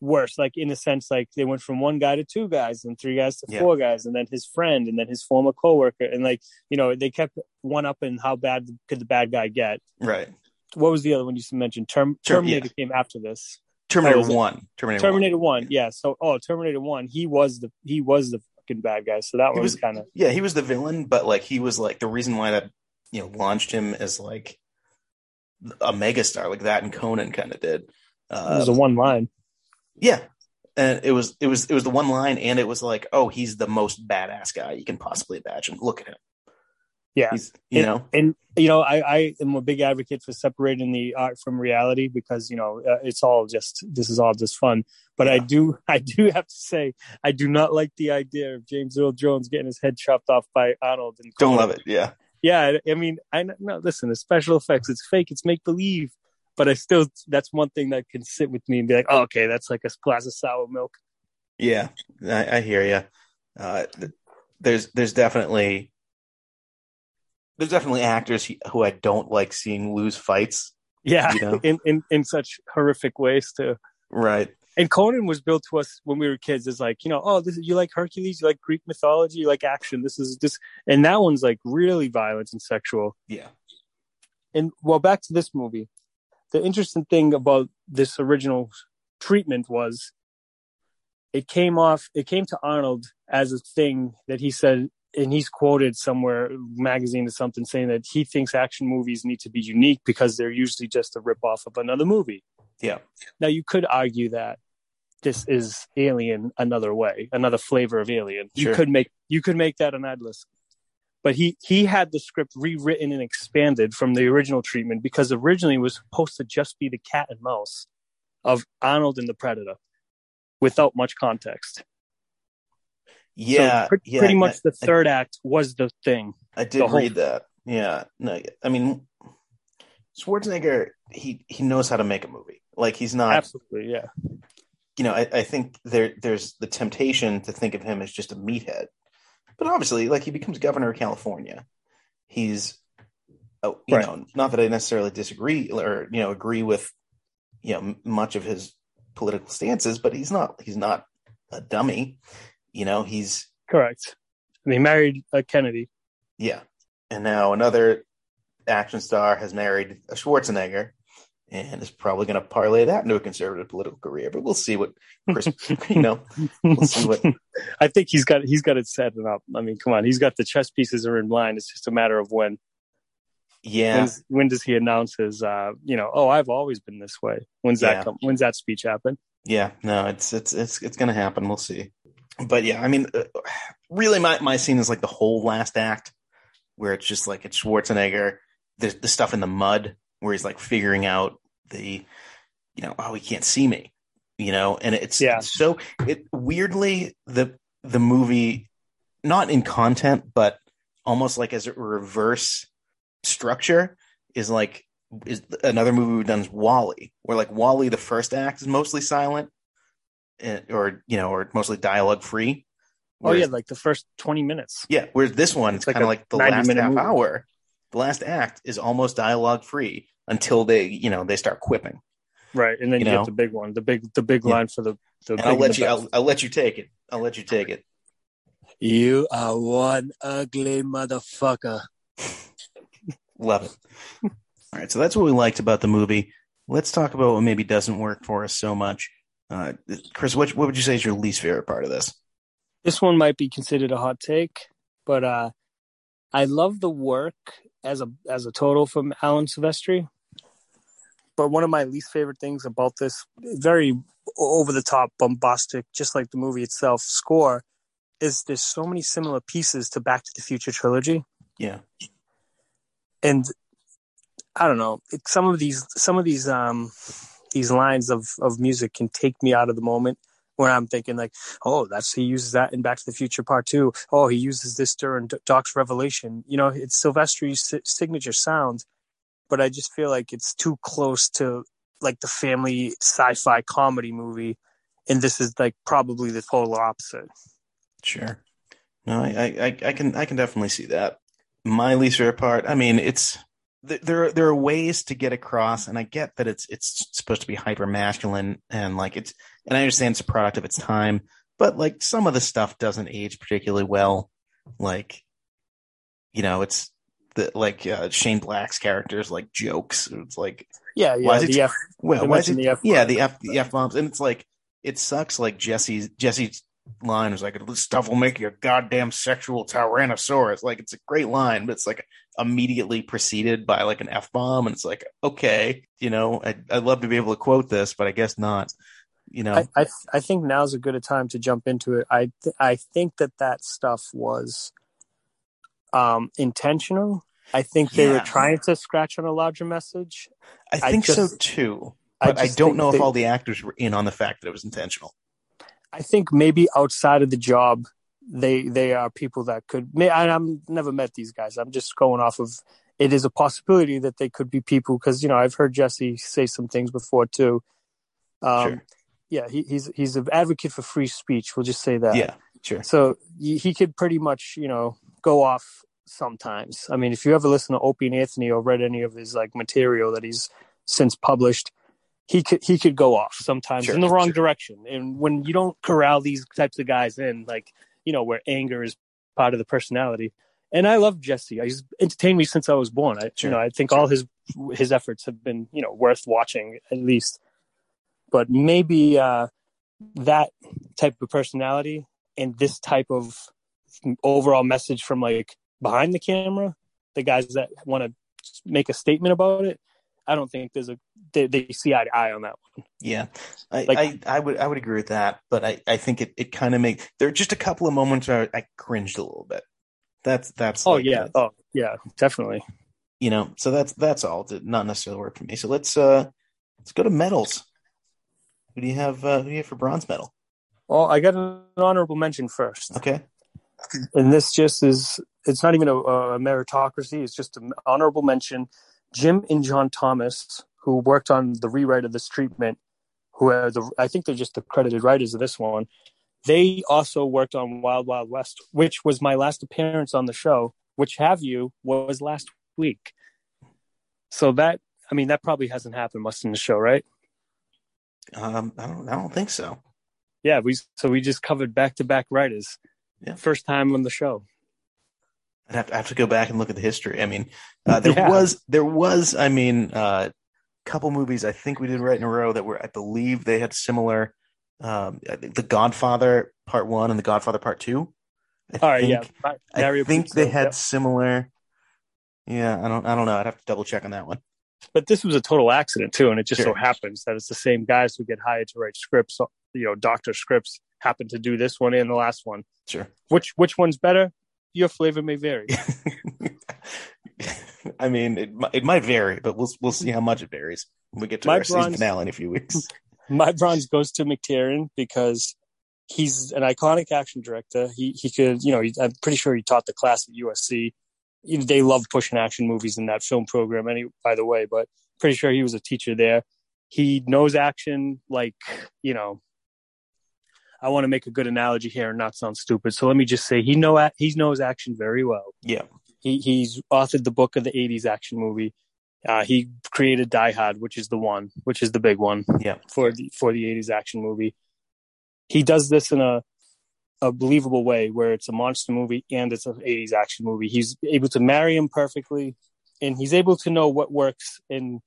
worse. Like in a sense, like they went from one guy to two guys, and three guys to Yeah. four guys, and then his friend, and then his former coworker, and like you know they kept one up in how bad could the bad guy get. Right. What was the other one you mentioned? Term- Term- Terminator came after this. Terminator Oh, One. Terminator. Terminator One. One, yeah. So, oh, Terminator One, he was the he was the fucking bad guy. So that He was kind of Yeah, he was the villain, but like he was like the reason why that you know launched him as like a megastar, like that and Conan kind of did. it Uh, was a one line. Yeah, and it was it was it was the one line, and it was like, oh, he's the most badass guy you can possibly imagine. Look at him. Yeah, He's you know? and you know I, I am a big advocate for separating the art from reality because you know uh, it's all just this is all just fun. But i do i do have to say i do not like the idea of james earl jones getting his head chopped off by arnold and don't love it. Yeah, yeah. I mean i no listen it's special effects it's fake. It's make believe but i still that's one thing that can sit with me and be like oh, okay that's like a glass of sour milk yeah, I, I hear you. Uh, th- there's there's definitely there's definitely actors he- who I don't like seeing lose fights. yeah You know? in, in in such horrific ways too Right. and Conan was built to us when we were kids as like, you know, oh, this you like Hercules, you like Greek mythology, you like action. This is this, and that one's like really violent and sexual. Yeah. And well, back to this movie. The interesting thing about this original treatment was it came off, it came to Arnold as a thing that he said, and he's quoted somewhere, magazine or something, saying that he thinks action movies need to be unique because they're usually just a rip off of another movie. Yeah. Now you could argue that this is Alien another way, another flavor of Alien. Sure. You could make you could make that an Idless. But he he had the script rewritten and expanded from the original treatment because originally it was supposed to just be the cat and mouse of Arnold and the Predator without much context. Yeah. so yeah, pretty much I- the third act was the thing. I did read that. Yeah. No, I mean, Schwarzenegger, he he knows how to make a movie. Like he's not, Absolutely, yeah. you know, I, I think there there's the temptation to think of him as just a meathead, but obviously, like he becomes governor of California, he's, oh, you Right. know, not that I necessarily disagree or you know agree with, you know, much of his political stances, but he's not he's not a dummy, you know, he's Correct. And he married a Kennedy. Yeah. And now another action star has married a Schwarzenegger and is probably going to parlay that into a conservative political career. But we'll see what Chris, you know, we'll see what. I think he's got he's got it set up. I mean, come on, he's got the chess pieces are in line. It's just a matter of when. Yeah. When's, when does he announce his? Uh, you know, oh, I've always been this way. When's Yeah. that come? When's that speech happen? Yeah. No, it's, it's, it's, it's going to happen. We'll see. But yeah, I mean, uh, really, my, my scene is like the whole last act where it's just like it's Schwarzenegger, the, the stuff in the mud where he's like figuring out the, you know, oh, he can't see me, you know, and it's, Yeah. it's so it weirdly the the movie, not in content, but almost like as a reverse structure is like is another movie we've done is WALL-E, where like WALL-E, the first act is mostly silent, eh, or you know, or mostly dialogue free. Oh yeah, like the first twenty minutes. Yeah, whereas this one, it's It's like kind of like the last half movie. hour. The last act is almost dialogue free until they, you know, they start quipping. Right, and then You you, know? get the big one, the big the big Yeah. line for the the. Big I'll let the you. I'll, I'll let you take it. I'll let you take it. You are one ugly motherfucker. Love it. All right, so that's what we liked about the movie. Let's talk about what maybe doesn't work for us so much. Uh, Chris, what what would you say is your least favorite part of this? This one might be considered a hot take, but uh, I love the work as a as a total from Alan Silvestri. But one of my least favorite things about this very over the top, bombastic, just like the movie itself, score is there's so many similar pieces to Back to the Future trilogy. Yeah, and I don't know. It, some of these, some of these, um, these lines of of music can take me out of the moment where I'm thinking like, oh, that's he uses that in Back to the Future Part Two. Oh, he uses this during Doc's Revelation. You know, it's Silvestri's signature sound, but I just feel like it's too close to like the family sci-fi comedy movie, and this is like probably the polar opposite. sure. No, I, I, I- can, I can definitely see that. My least favorite part. I mean, it's th- there. There are ways to get across, and I get that it's it's supposed to be hyper masculine, and like it's, and I understand it's a product of its time, but like some of the stuff doesn't age particularly well. Like, you know, it's the like uh, Shane Black's characters like jokes. It's like Yeah, Why yeah. is it- The F, Well, why is it, the F yeah, the F the F bombs, and it's like it sucks. Like Jesse's Jesse's line was like, "This stuff will make you a goddamn sexual tyrannosaurus." Like it's a great line, but it's like immediately preceded by like an F bomb, and it's like, okay, you know, I'd, I'd love to be able to quote this, but I guess not. You know, I, I I think now's a good a time to jump into it. I th- I think that that stuff was um, intentional. I think they were trying to scratch on a larger message. I I think so too. But I, just don't think know if they- all the actors were in on the fact that it was intentional. I think maybe outside of the job, they they are people that could. And I'm never met these guys. I'm just going off of. It is a possibility that they could be people because you know I've heard Jesse say some things before too. Um, Sure. Yeah, he, he's he's an advocate for free speech. We'll just say that. Yeah, sure. So he he could pretty much, you know, go off sometimes. I mean, if you ever listen to Opie and Anthony or read any of his like material that he's since published, he could he could go off sometimes Sure, in the wrong sure. direction. And when you don't corral these types of guys in, like you know, where anger is part of the personality. And I love Jesse. He's entertained me since I was born. I, Sure, you know, I think all his his efforts have been, you know, worth watching at least. But maybe uh, that type of personality and this type of overall message from like behind the camera, the guys that want to make a statement about it, I don't think there's a they, they see eye to eye on that one. Yeah, I, Like- I, I would I would agree with that, but I, I think it, it kind of makes there are just a couple of moments where I cringed a little bit. That's that's Oh like yeah, oh yeah, definitely. you know. So that's that's all. Did not necessarily work for me. So let's uh let's go to medals. Who do you have? Uh, who do you have for bronze medal? Well, I got an honorable mention first. Okay, and this just is it's not even a, a meritocracy it's just an honorable mention jim and john thomas who worked on the rewrite of this treatment who are the i think they're just the credited writers of this one they also worked on wild wild west which was my last appearance on the show which have you was last week so that i mean that probably hasn't happened much in the show right um, I don't I don't think so. yeah we so we just covered back to back writers Yeah. first time on the show I'd have to, I have to go back and look at the history. I mean, uh, there Yeah. was there was I mean, uh, couple movies I think we did right in a row that were I believe they had similar. Um, I think The Godfather Part One and The Godfather Part Two. I all right think, yeah I think they had similar. Yeah, I don't I don't know. I'd have to double check on that one. But this was a total accident too, and it just Sure. so happens that it's the same guys who get hired to write scripts. You know, doctor scripts happen to do this one and the last one. Sure. Which which one's better? Your flavor may vary. I mean, it it might vary, but we'll we'll see how much it varies when we get to My our season bronze- finale in a few weeks. My bronze goes to McTiernan because he's an iconic action director. He he could, you know, he, I'm pretty sure he taught the class at USC. They love pushing action movies in that film program, any by the way, but pretty sure he was a teacher there. He knows action like, you know, I want to make a good analogy here and not sound stupid. So let me just say he know he knows action very well. Yeah. He he's authored the book of the '80s action movie. Uh, he created Die Hard, which is the one, which is the big one Yeah. for the for the '80s action movie. He does this in a a believable way, where it's a monster movie and it's an '80s action movie. He's able to marry him perfectly, and he's able to know what works and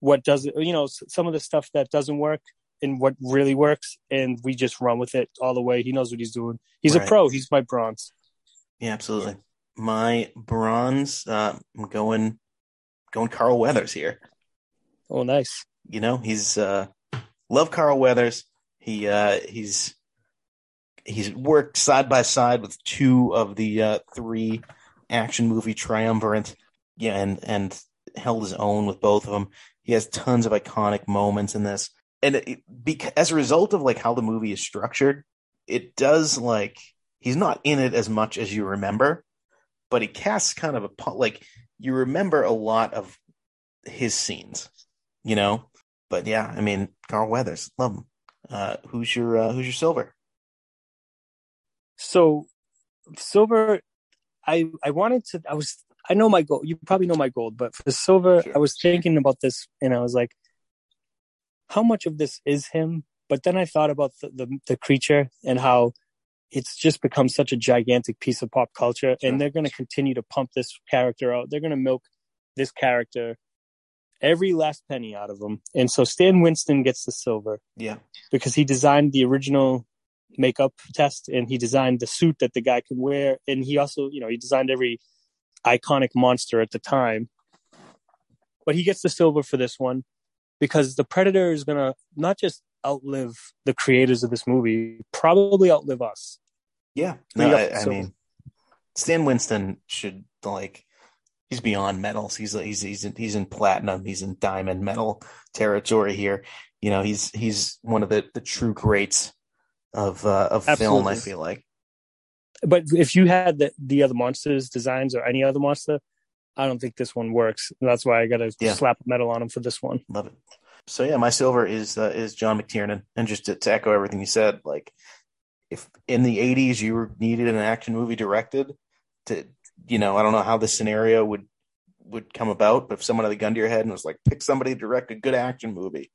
what doesn't. You know, some of the stuff that doesn't work and what really works, and we just run with it all the way. He knows what he's doing. He's Right. a pro. He's my bronze. Yeah, absolutely. My bronze, uh, I'm going going Carl Weathers here. Oh, nice. You know, he's uh love Carl Weathers. He uh he's he's worked side by side with two of the uh three action movie triumvirate. Yeah, and and held his own with both of them. He has tons of iconic moments in this. And it, bec- as a result of like how the movie is structured, it does like he's not in it as much as you remember, but he casts kind of a like you remember a lot of his scenes, you know. But yeah, I mean, Carl Weathers, love him. Uh, who's your uh, who's your silver? So, silver, I I wanted to. I was. I know my goal. You probably know my goal, but for silver, Sure. I was thinking about this, and I was like, how much of this is him? But then I thought about the the, the creature and how it's just become such a gigantic piece of pop culture, Sure. and they're going to continue to pump this character out. They're going to milk this character every last penny out of him, and so Stan Winston gets the silver Yeah, because he designed the original makeup test and he designed the suit that the guy could wear and he also you know he designed every iconic monster at the time but he gets the silver for this one because the predator is going to not just outlive the creators of this movie probably outlive us yeah. No, I, the I mean, Stan Winston should like he's beyond metals. He's he's he's in, he's in platinum. He's in diamond metal territory here. You know, he's he's one of the the true greats of uh, of film. I feel like. but if you had the, the other monsters designs or any other monster i don't think this one works that's why i gotta Yeah. slap a medal on him for this one Love it. So yeah, my silver is uh, is John McTiernan, and just to, to echo everything you said, like if in the '80s you needed an action movie directed, to you know, I don't know how this scenario would would come about, but if someone had a gun to your head and was like, pick somebody to direct a good action movie,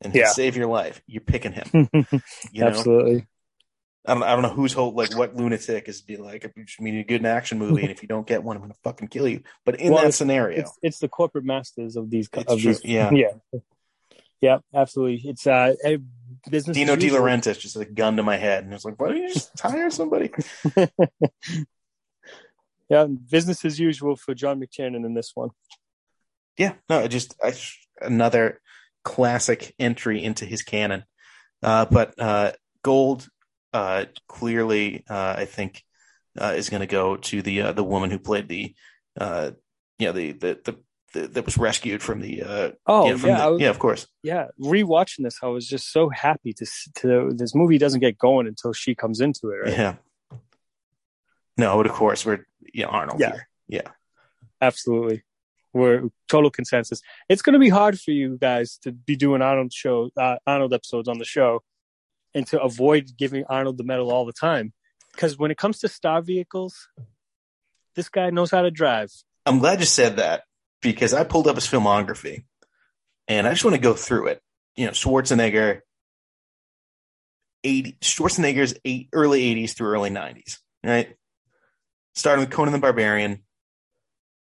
and Yeah. save your life, you're picking him. You know, Absolutely. I don't, I don't know who's hope like what lunatic is be like. You just need a good action movie, and if you don't get one, I'm gonna fucking kill you. But in Well, that it's- scenario, It's it's the corporate masters of these of these yeah. yeah. Yeah, absolutely. It's uh a business Dino De. Laurentiis just a gun to my head, and it's like, why don't you just hire somebody? Yeah, business as usual for John McTiernan in this one. Yeah, no, just I, another classic entry into his canon. Uh, but uh, Gold uh, clearly, uh, I think, uh, is going to go to the uh, the woman who played the, uh, you know, the the, the, the that was rescued from the. Uh, Oh yeah, yeah, the- was, yeah, of course. yeah. Rewatching this, I was just so happy to to this movie doesn't get going until she comes into it. Right? Yeah. No, but of course we're you know Arnold Yeah. here. Yeah, Absolutely, we're total consensus. It's going to be hard for you guys to be doing Arnold show uh, Arnold episodes on the show, and to avoid giving Arnold the medal all the time. Because when it comes to star vehicles, this guy knows how to drive. I'm glad you said that because I pulled up his filmography, and I just want to go through it. You know, Schwarzenegger, eighty Schwarzenegger's eight early '80s through early '90s, right? Starting with Conan the Barbarian,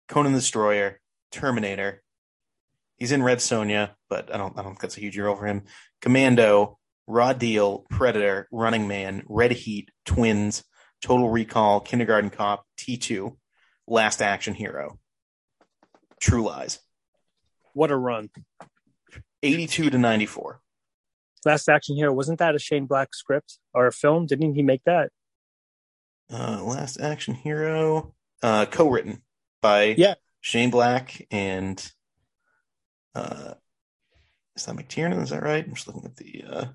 Conan the Destroyer, Terminator. He's in Red Sonja, but I don't I don't think that's a huge year for him. Commando, Raw Deal, Predator, Running Man, Red Heat, Twins, Total Recall, Kindergarten Cop, T2, Last Action Hero, True Lies, What a run! 82 to 94. Last Action Hero wasn't that a Shane Black script or a film? Didn't he make that? Uh, Last Action Hero, uh, co-written by Yeah. Shane Black and uh, is that McTiernan? Is that right? I'm just looking at the. Uh,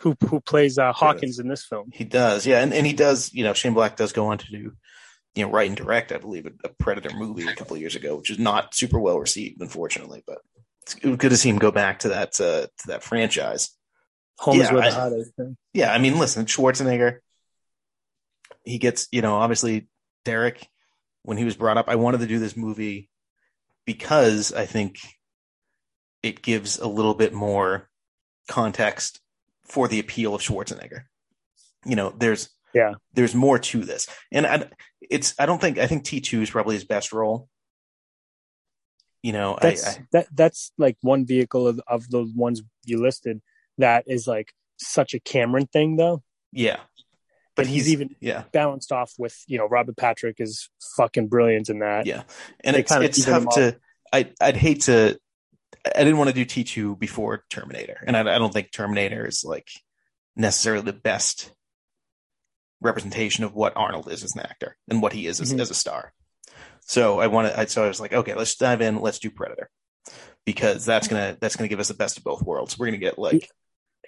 Who who plays uh, Hawkins in this film? he does, yeah, and, and he does. You know, Shane Black does go on to do, you know, write and direct. I believe a, a Predator movie a couple of years ago, which is not super well received, unfortunately. But it's good to see him go back to that uh, to that franchise. Home Yeah, where the I- heart is. yeah, I mean, listen, Schwarzenegger, he gets, you know, obviously Derek, when he was brought up, I wanted to do this movie because I think it gives a little bit more context for the appeal of Schwarzenegger. You know, there's Yeah. there's more to this, and I, it's I don't think I think T two is probably his best role. You know, I, That's I that that's like one vehicle of, of the ones you listed that is like such a Cameron thing though. yeah, but he's he's, even- yeah. Balanced off with you know Robert Patrick is fucking brilliant in that. Yeah, and They it's kinda it's tough to. I I'd hate to. I didn't want to do T two before Terminator, and I, I don't think Terminator is like necessarily the best representation of what Arnold is as an actor and what he is as, Mhm. as a star. So I wanted. I, so I was like, okay, let's dive in. Let's do Predator because that's gonna that's gonna give us the best of both worlds. We're gonna get like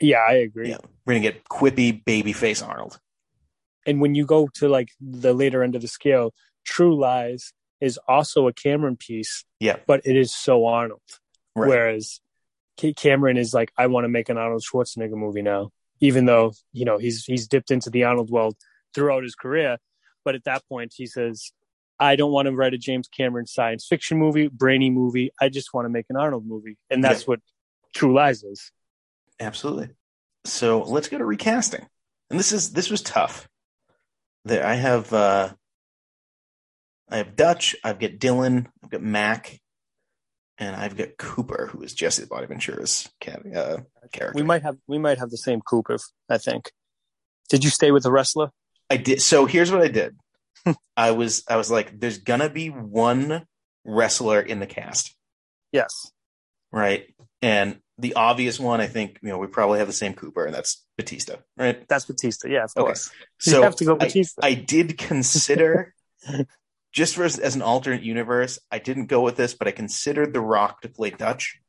Yeah, I agree. yeah, we're gonna get quippy babyface Arnold. And when you go to like the later end of the scale, True Lies is also a Cameron piece, Yeah, but it is so Arnold. right. Whereas Cameron is like, I want to make an Arnold Schwarzenegger movie now, even though you know he's he's dipped into the Arnold world throughout his career. But at that point, he says, I don't want to write a James Cameron science fiction movie, brainy movie. I just want to make an Arnold movie, and that's what True Lies is. Absolutely. So let's go to recasting. And this is this was tough. There I have uh I have Dutch, I've got Dylan, I've got Mac, and I've got Cooper, who is Jesse the Body Ventura's cat, uh, character. We might have we might have the same Cooper. I think. Did you stay with the wrestler? I did so here's what I did. I was I was like, there's gonna be one wrestler in the cast, Yes. right? And the obvious one, I think, you know, we probably have the same Cooper, and that's Batista, right? That's Batista. Yeah, of Okay. course. So you have to go I- Batista. I did consider, just for as, an alternate universe, I didn't go with this, but I considered The Rock to play Dutch.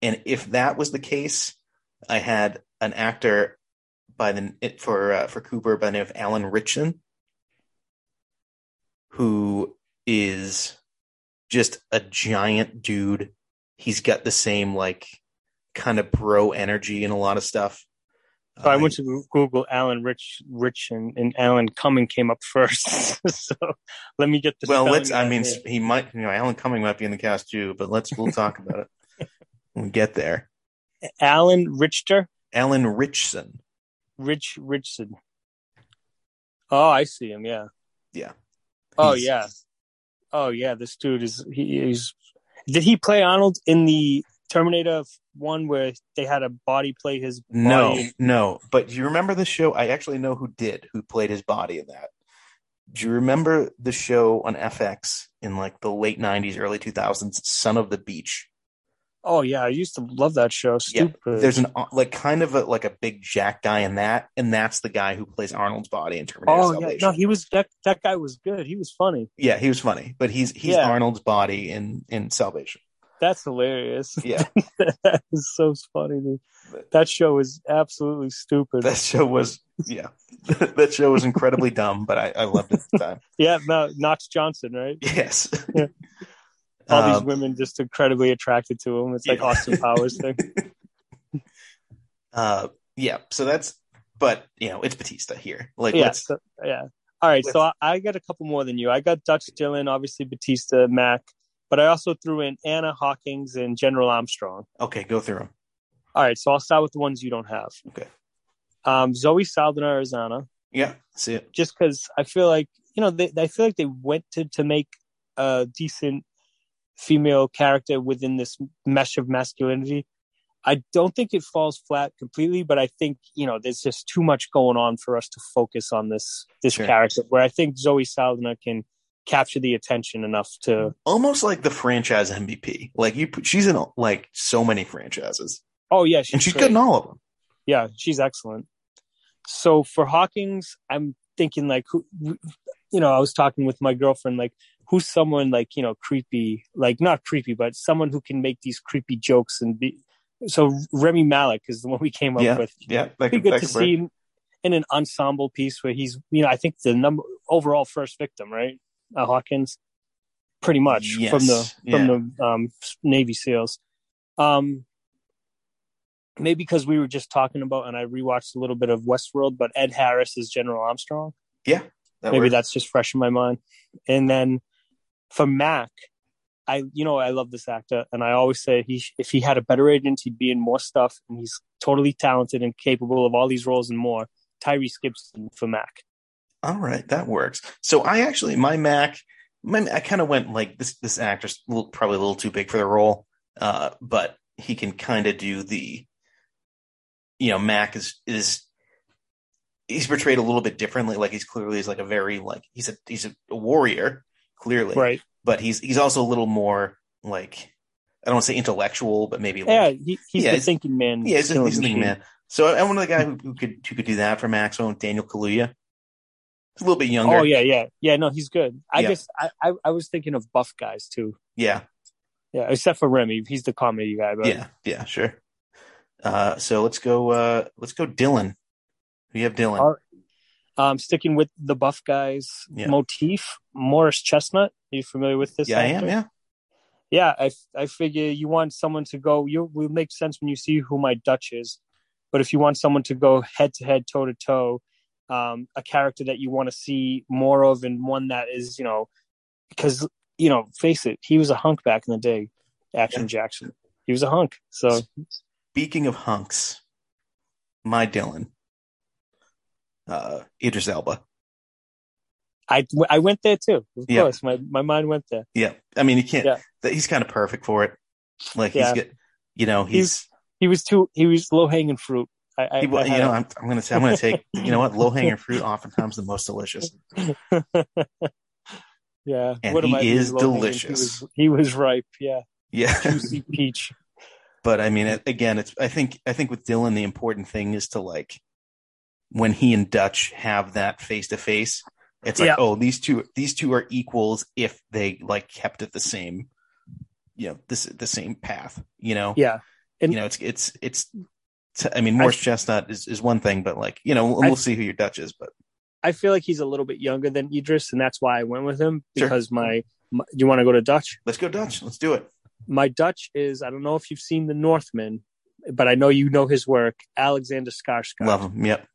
And if that was the case, I had an actor by the for uh, for Cooper by the name of Alan Ritchson, who is just a giant dude. He's got the same like kind of bro energy and a lot of stuff. So I went um, to Google Alan Rich Rich and, and Alan Cumming came up first. so let me get the well, let's. I mean, here. he might. You know, Alan Cumming might be in the cast too, but let's. We'll talk about it when we get there. Alan Richter, Alan Richson. Rich Richson. Oh, I see him. Yeah. Yeah. Oh He's- yeah. Oh yeah. This dude is he is. Did he play Arnold in the Terminator one where they had a body play his No, no. But do you remember the show? I actually know who did, who played his body in that. Do you remember the show on FX in like the late '90s, early 2000s, Son of the Beach? Oh yeah, I used to love that show. Yeah, Stupid. There's an uh, like kind of a like a big Jack guy in that, and that's the guy who plays Arnold's body in Terminator oh yeah, no, he was that that guy was good. He was funny. yeah, he was funny, but he's he's Yeah. Arnold's body in in Salvation. That's hilarious. Yeah, that is so funny. Dude. That show is absolutely stupid. that show was yeah, that show was incredibly dumb, but I, I loved it at the time. yeah, no, Notch Johnson, right? Yes. Yeah. All these Um, women just incredibly attracted to him. It's like yeah. Austin Powers thing. Uh, yeah. So that's, but you know, it's Batista here. Like, yeah, so- yeah. All right, so I, I got a couple more than you. I got Dutch Dylan, obviously Batista, Mac, but I also threw in Anna Hawkins and General Armstrong. okay, go through them. All right, so I'll start with the ones you don't have. Okay. Um, Zoe Saldana Anna, Yeah, see it. just because I feel like you know they I feel like they went to to make a decent female character within this mesh of masculinity. I don't think it falls flat completely, but I think you know there's just too much going on for us to focus on this this Sure. character. Where I think Zoe Saldana can capture the attention enough to. Almost like the franchise MVP. Like you, she's in like so many franchises, Oh yeah, she's and she's great. good in all of them. Yeah, she's excellent. So for Hawkins, I'm thinking like who you know, I was talking with my girlfriend like who's someone like, you know, creepy, like not creepy, but someone who can make these creepy jokes and be so Rami Malek is the one we came up Yeah, with. Yeah, that could, good to see him in an ensemble piece where he's you know, I think the number overall first victim, right? Uh, Hawkins. Pretty much Yes, from the yeah. from the um Navy SEALs. Um maybe because we were just talking about and I rewatched a little bit of Westworld, but Ed Harris is General Armstrong. That maybe works. that's just fresh in my mind. And then for Mac, I you know I love this actor, and I always say he if he had a better agent, he'd be in more stuff, and he's totally talented and capable of all these roles and more. Tyrese Gibson for Mac. All right, that works. So I actually my Mac, my I kind of went like this. This actor's probably a little too big for the role, uh, but he can kind of do the. You know, Mac is is he's portrayed a little bit differently. Like he's clearly is like a very like he's a he's a, warrior clearly, Right? But he's he's also a little more like I don't want to say intellectual, but maybe like, Yeah, he, he's Yeah, the thinking man. yeah, he's a, he's a thinking man. So I, wanted the guy who, who could who could do that for Maxwell, Daniel Kaluuya. He's a little bit younger. Oh yeah, yeah, yeah. No, he's good. I Yeah. guess I, I I was thinking of buff guys too. yeah. Yeah, except for Rami, he's the comedy guy. But Yeah, yeah, sure. Uh, so let's go. Uh, let's go, Dylan. We have Dylan. All um, sticking with the buff guys Yeah. motif, Morris Chestnut. Are you familiar with this? yeah, I am. Yeah, yeah. I I figure you want someone to go. You will make sense when you see who my Dutch is. But if you want someone to go head to head, toe to toe, um, a character that you want to see more of, and one that is, you know, because you know, face it, he was a hunk back in the day. Action Jackson, he was a hunk. So Speaking of hunks, my Dylan, uh, Idris Elba. I I went there too. Of Yeah. course, my my mind went there. Yeah, I mean, he can't. Yeah. He's kind of perfect for it. Like Yeah. he's good. You know, he's. He was too. He was low hanging fruit. I, I, he, I you know, I'm, I'm gonna say, I'm gonna take. You know what? Low hanging fruit, oftentimes the most delicious. yeah. And what am he is delicious. He was, he was ripe. Yeah. Yeah. Juicy peach. but I mean, again, it's. I think. I think with Dylan, the important thing is to like when he and Dutch have that face to face. It's like, Yeah. oh, these two, these two are equals if they like kept it the same, you know, this the same path. You know, Yeah. And you know, it's it's it's. I mean, Morris Chestnut is, is one thing, but like you know, we'll, I- see who your Dutch is. But I feel like he's a little bit younger than Idris, and that's why I went with him Sure. because my, my. You want to go to Dutch? let's go Dutch. Let's do it. My Dutch is I don't know if you've seen The Northman, but I know you know his work. Alexander Skarsgård. Love him. Yep.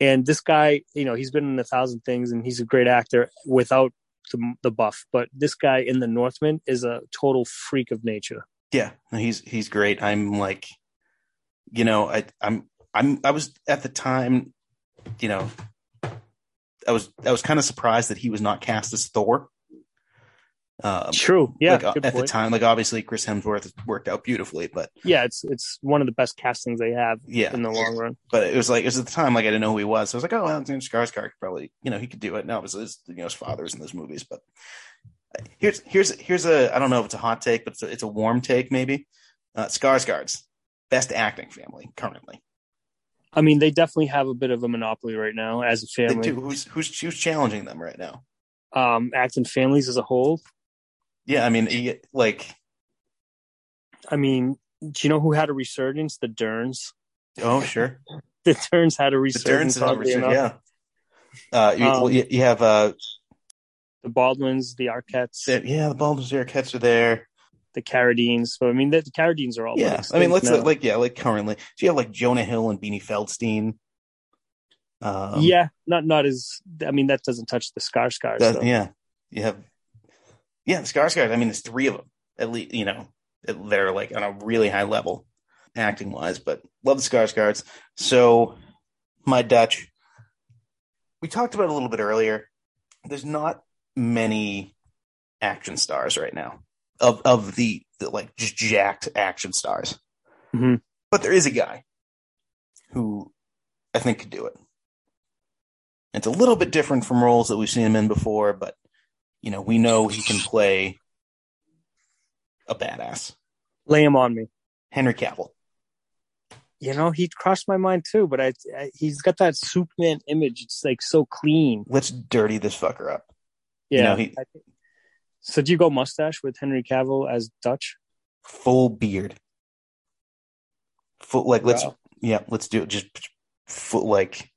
And this guy, you know, he's been in a thousand things, and he's a great actor without the, the buff. But this guy in The Northman is a total freak of nature. Yeah, he's he's great. I'm like, you know, I I'm I'm I was at the time, you know, I was I was kind of surprised that he was not cast as Thor. Um, True. Yeah. like uh, at the time, like obviously Chris Hemsworth worked out beautifully, but Yeah, it's it's one of the best castings they have yeah, in the long run. but it was like it was at the time like I didn't know who he was. So I was like, oh, Alexander Skarsgård could probably, you know, he could do it. Now it was his, you know his father was in those movies, but here's here's here's a I don't know if it's a hot take, but it's a, it's a warm take maybe. Uh, Skarsgård's best acting family currently. I mean, they definitely have a bit of a monopoly right now as a family. Who's who's who's challenging them right now? Um, acting families as a whole. Yeah, I mean, he- like I mean, do you know who had a resurgence? The Derns. oh sure, The Derns had a the resurgence. Derns and oddly Richard, enough. yeah. Uh, you, Um, well, you, you have uh, The Baldwins, the Arquettes, the- yeah, the Baldwins, the Arquettes are there. the Carradines. So I mean, the, the Carradines are all. Yeah, I mean, let's like yeah, like currently, so you have like Jonah Hill and Beanie Feldstein. Um, yeah, not not as. I mean, that doesn't touch the Scar Scars. yeah, you have yeah, the Skarsgård. I mean, there's three of them at least. You know, they're like on a really high level acting wise, but love the Skarsgårds. So my Dutch, we talked about it a little bit earlier. There's not many action stars right now of of the, the like just jacked action stars. Mhm. But there is a guy who I think could do it. It's a little bit different from roles that we've seen him in before, but you know, we know he can play a badass. Lay him on me. Henry Cavill. You know, he crossed my mind too, but I, I he's got that Superman image. It's like so clean. Let's dirty this fucker up. Yeah. You know, he- I so do you go mustache with Henry Cavill as Dutch? Full beard. Full like let's yeah, let's do it. Just full like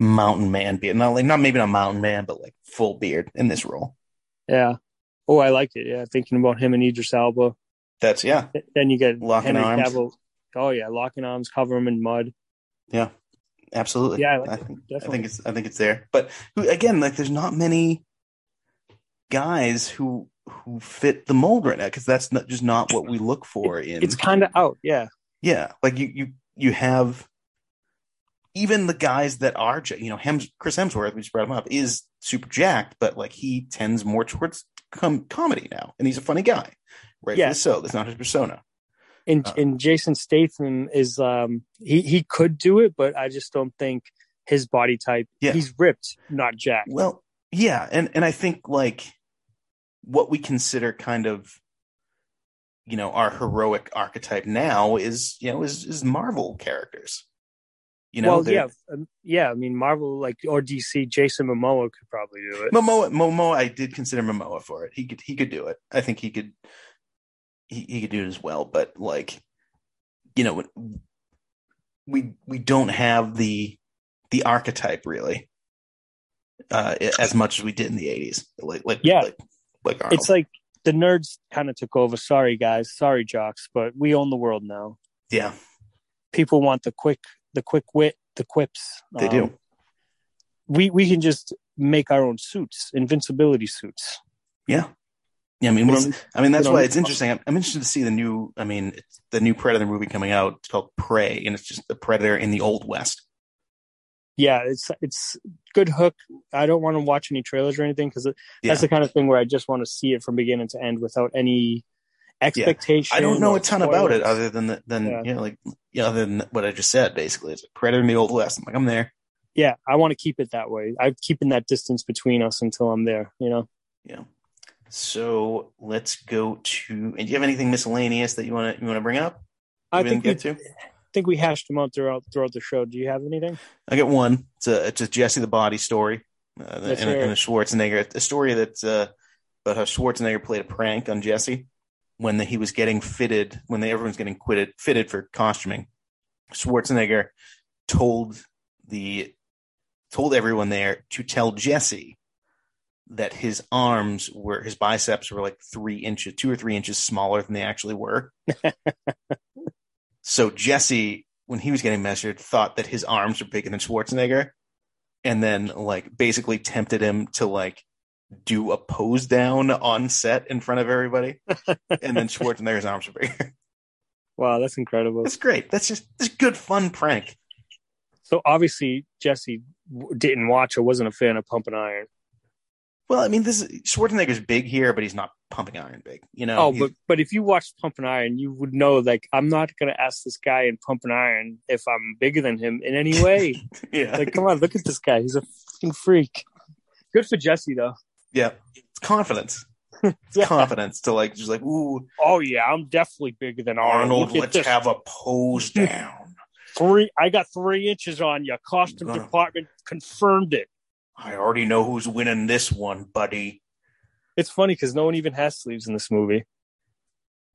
mountain man beard. Not like not maybe not mountain man, but like full beard in this role. Yeah. Oh, I like it. Yeah, thinking about him and Idris Elba. That's yeah, Then you get Locking Henry arms. Cavill. Oh yeah, locking arms, cover him in mud. yeah, absolutely. Yeah, I like I think I think it's I think it's there. But who- again, like there's not many guys who who fit the mold right now because that's not just not what we look for in It's kind of out. Yeah. Yeah, like you you you have even the guys that are you know Hems, Chris Hemsworth, we just brought him up, is super jacked, but like he tends more towards com- comedy now, and he's a funny guy, right? Yeah. so that's not his persona. And Uh. and Jason Statham is um he he could do it, but I just don't think his body type. Yeah. He's ripped, not jacked. Well, yeah, and and I think like what we consider kind of you know our heroic archetype now is you know is is Marvel characters. You know, well, yeah, um, yeah. I mean, Marvel, like or DC, Jason Momoa could probably do it. Momoa, Momoa, I did consider Momoa for it. He could, he could do it. I think he could, he, he could do it as well. But like, you know, we we don't have the the archetype really, uh, as much as we did in the eighties. Like, like, Yeah. like, like It's like the nerds kind of took over. Sorry, guys. Sorry, jocks, but we own the world now. yeah, People want the quick, the quick wit, the quips. they Um, do. We we can just make our own suits, invincibility suits. Yeah, yeah. I mean, I mean, that's why it's interesting. I'm, I'm interested to see the new. I mean, it's the new Predator movie coming out. It's called Prey, and it's just the Predator in the Old West. yeah, it's it's good hook. I don't want to watch any trailers or anything because Yeah. that's the kind of thing where I just want to see it from beginning to end without any expectation. I don't know a ton about it other than the, than Yeah. you know like yeah, other than what I just said. Basically, it's like Predator in the Old West. I'm like, I'm there. yeah, I want to keep it that way. I'm keeping that distance between us until I'm there. You know. Yeah. So let's go to. And do you have anything miscellaneous that you want to you want to bring up? I You didn't think we, get to. think we hashed them out throughout throughout the show. Do you have anything? I got one. It's a it's a Jesse the Body story, uh, and, a, and a. Schwarzenegger. A story that's uh, about how Schwarzenegger played a prank on Jesse when the, he was getting fitted when the, everyone's getting quitted fitted for costuming. Schwarzenegger told the told everyone there to tell Jesse that his arms were his biceps were like three inches, two or three inches smaller than they actually were. so Jesse, when he was getting measured, thought that his arms were bigger than Schwarzenegger, and then like basically tempted him to like do a pose down on set in front of everybody, and then Schwarzenegger's arms were bigger. Wow, that's incredible. That's great. That's just that's a good fun prank. So obviously Jesse didn't watch or wasn't a fan of Pumping Iron. Well, I mean, this is, Schwarzenegger's big here, but he's not pumping iron big. You know. Oh, He's- but but if you watched Pumping Iron, you would know like I'm not gonna ask this guy in Pumping Iron if I'm bigger than him in any way. yeah, like, come on, look at this guy. He's a freak. Good for Jesse though. Yeah, it's confidence. It's Yeah. confidence to like just like ooh Oh yeah, I'm definitely bigger than Arnold. Arnold, let's this. have a pose down. three. I got three inches on you. Costume Gonna- department confirmed it. I already know who's winning this one, buddy. It's funny because no one even has sleeves in this movie.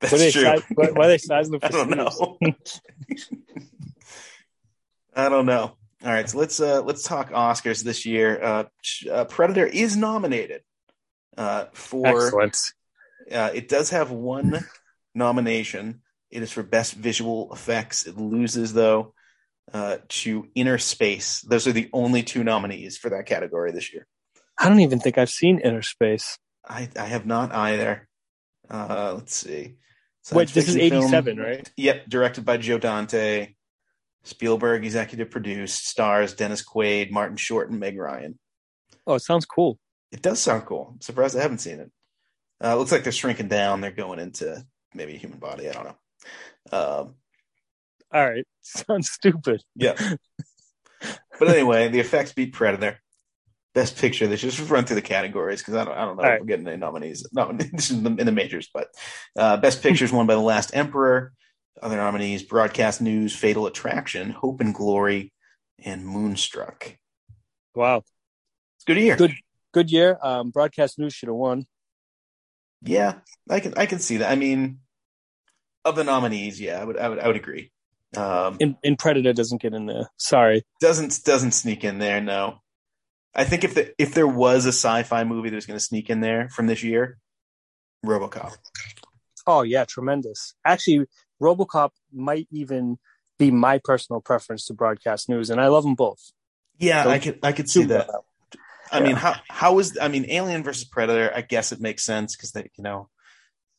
That's Why true. si- why, why they sizing them I don't sleeves? know. I don't know. All right, so let's uh let's talk Oscars this year. Uh, uh Predator is nominated uh for Excellent. uh it does have one nomination. It is for best visual effects. It loses though uh to Innerspace. Those are the only two nominees for that category this year. I don't even think I've seen Innerspace. I I have not either. Uh let's see. Wait, this is fiction film. 87, right? Yep, directed by Joe Dante. Spielberg executive produced, stars Dennis Quaid, Martin Short, and Meg Ryan. Oh, it sounds cool. It does sound cool. I'm surprised I haven't seen it. Uh, looks like they're shrinking down. They're going into maybe a human body. I don't know. Um, All right, sounds stupid. yeah. but anyway, the effects beat Predator. Best picture. Let's just run through the categories because I don't, I don't know All if right. we're getting any nominees. No, this is in the, majors, but uh, best picture is won by The Last Emperor. Other nominees: Broadcast News, Fatal Attraction, Hope and Glory, and Moonstruck. Wow, It's good year. Good. Good year. Um, broadcast news should have won. Yeah, I can I can see that. I mean, of the nominees, yeah, I would I would I would agree. Um, And, and Predator doesn't get in there. Sorry. doesn't doesn't sneak in there. No, I think if the if there was a sci-fi movie that was going to sneak in there from this year, RoboCop. Oh yeah, tremendous. Actually, RoboCop might even be my personal preference to broadcast news, and I love them both. Yeah, Don't I could I could see that. I mean, how how is I mean, Alien versus Predator? I guess it makes sense because they you know,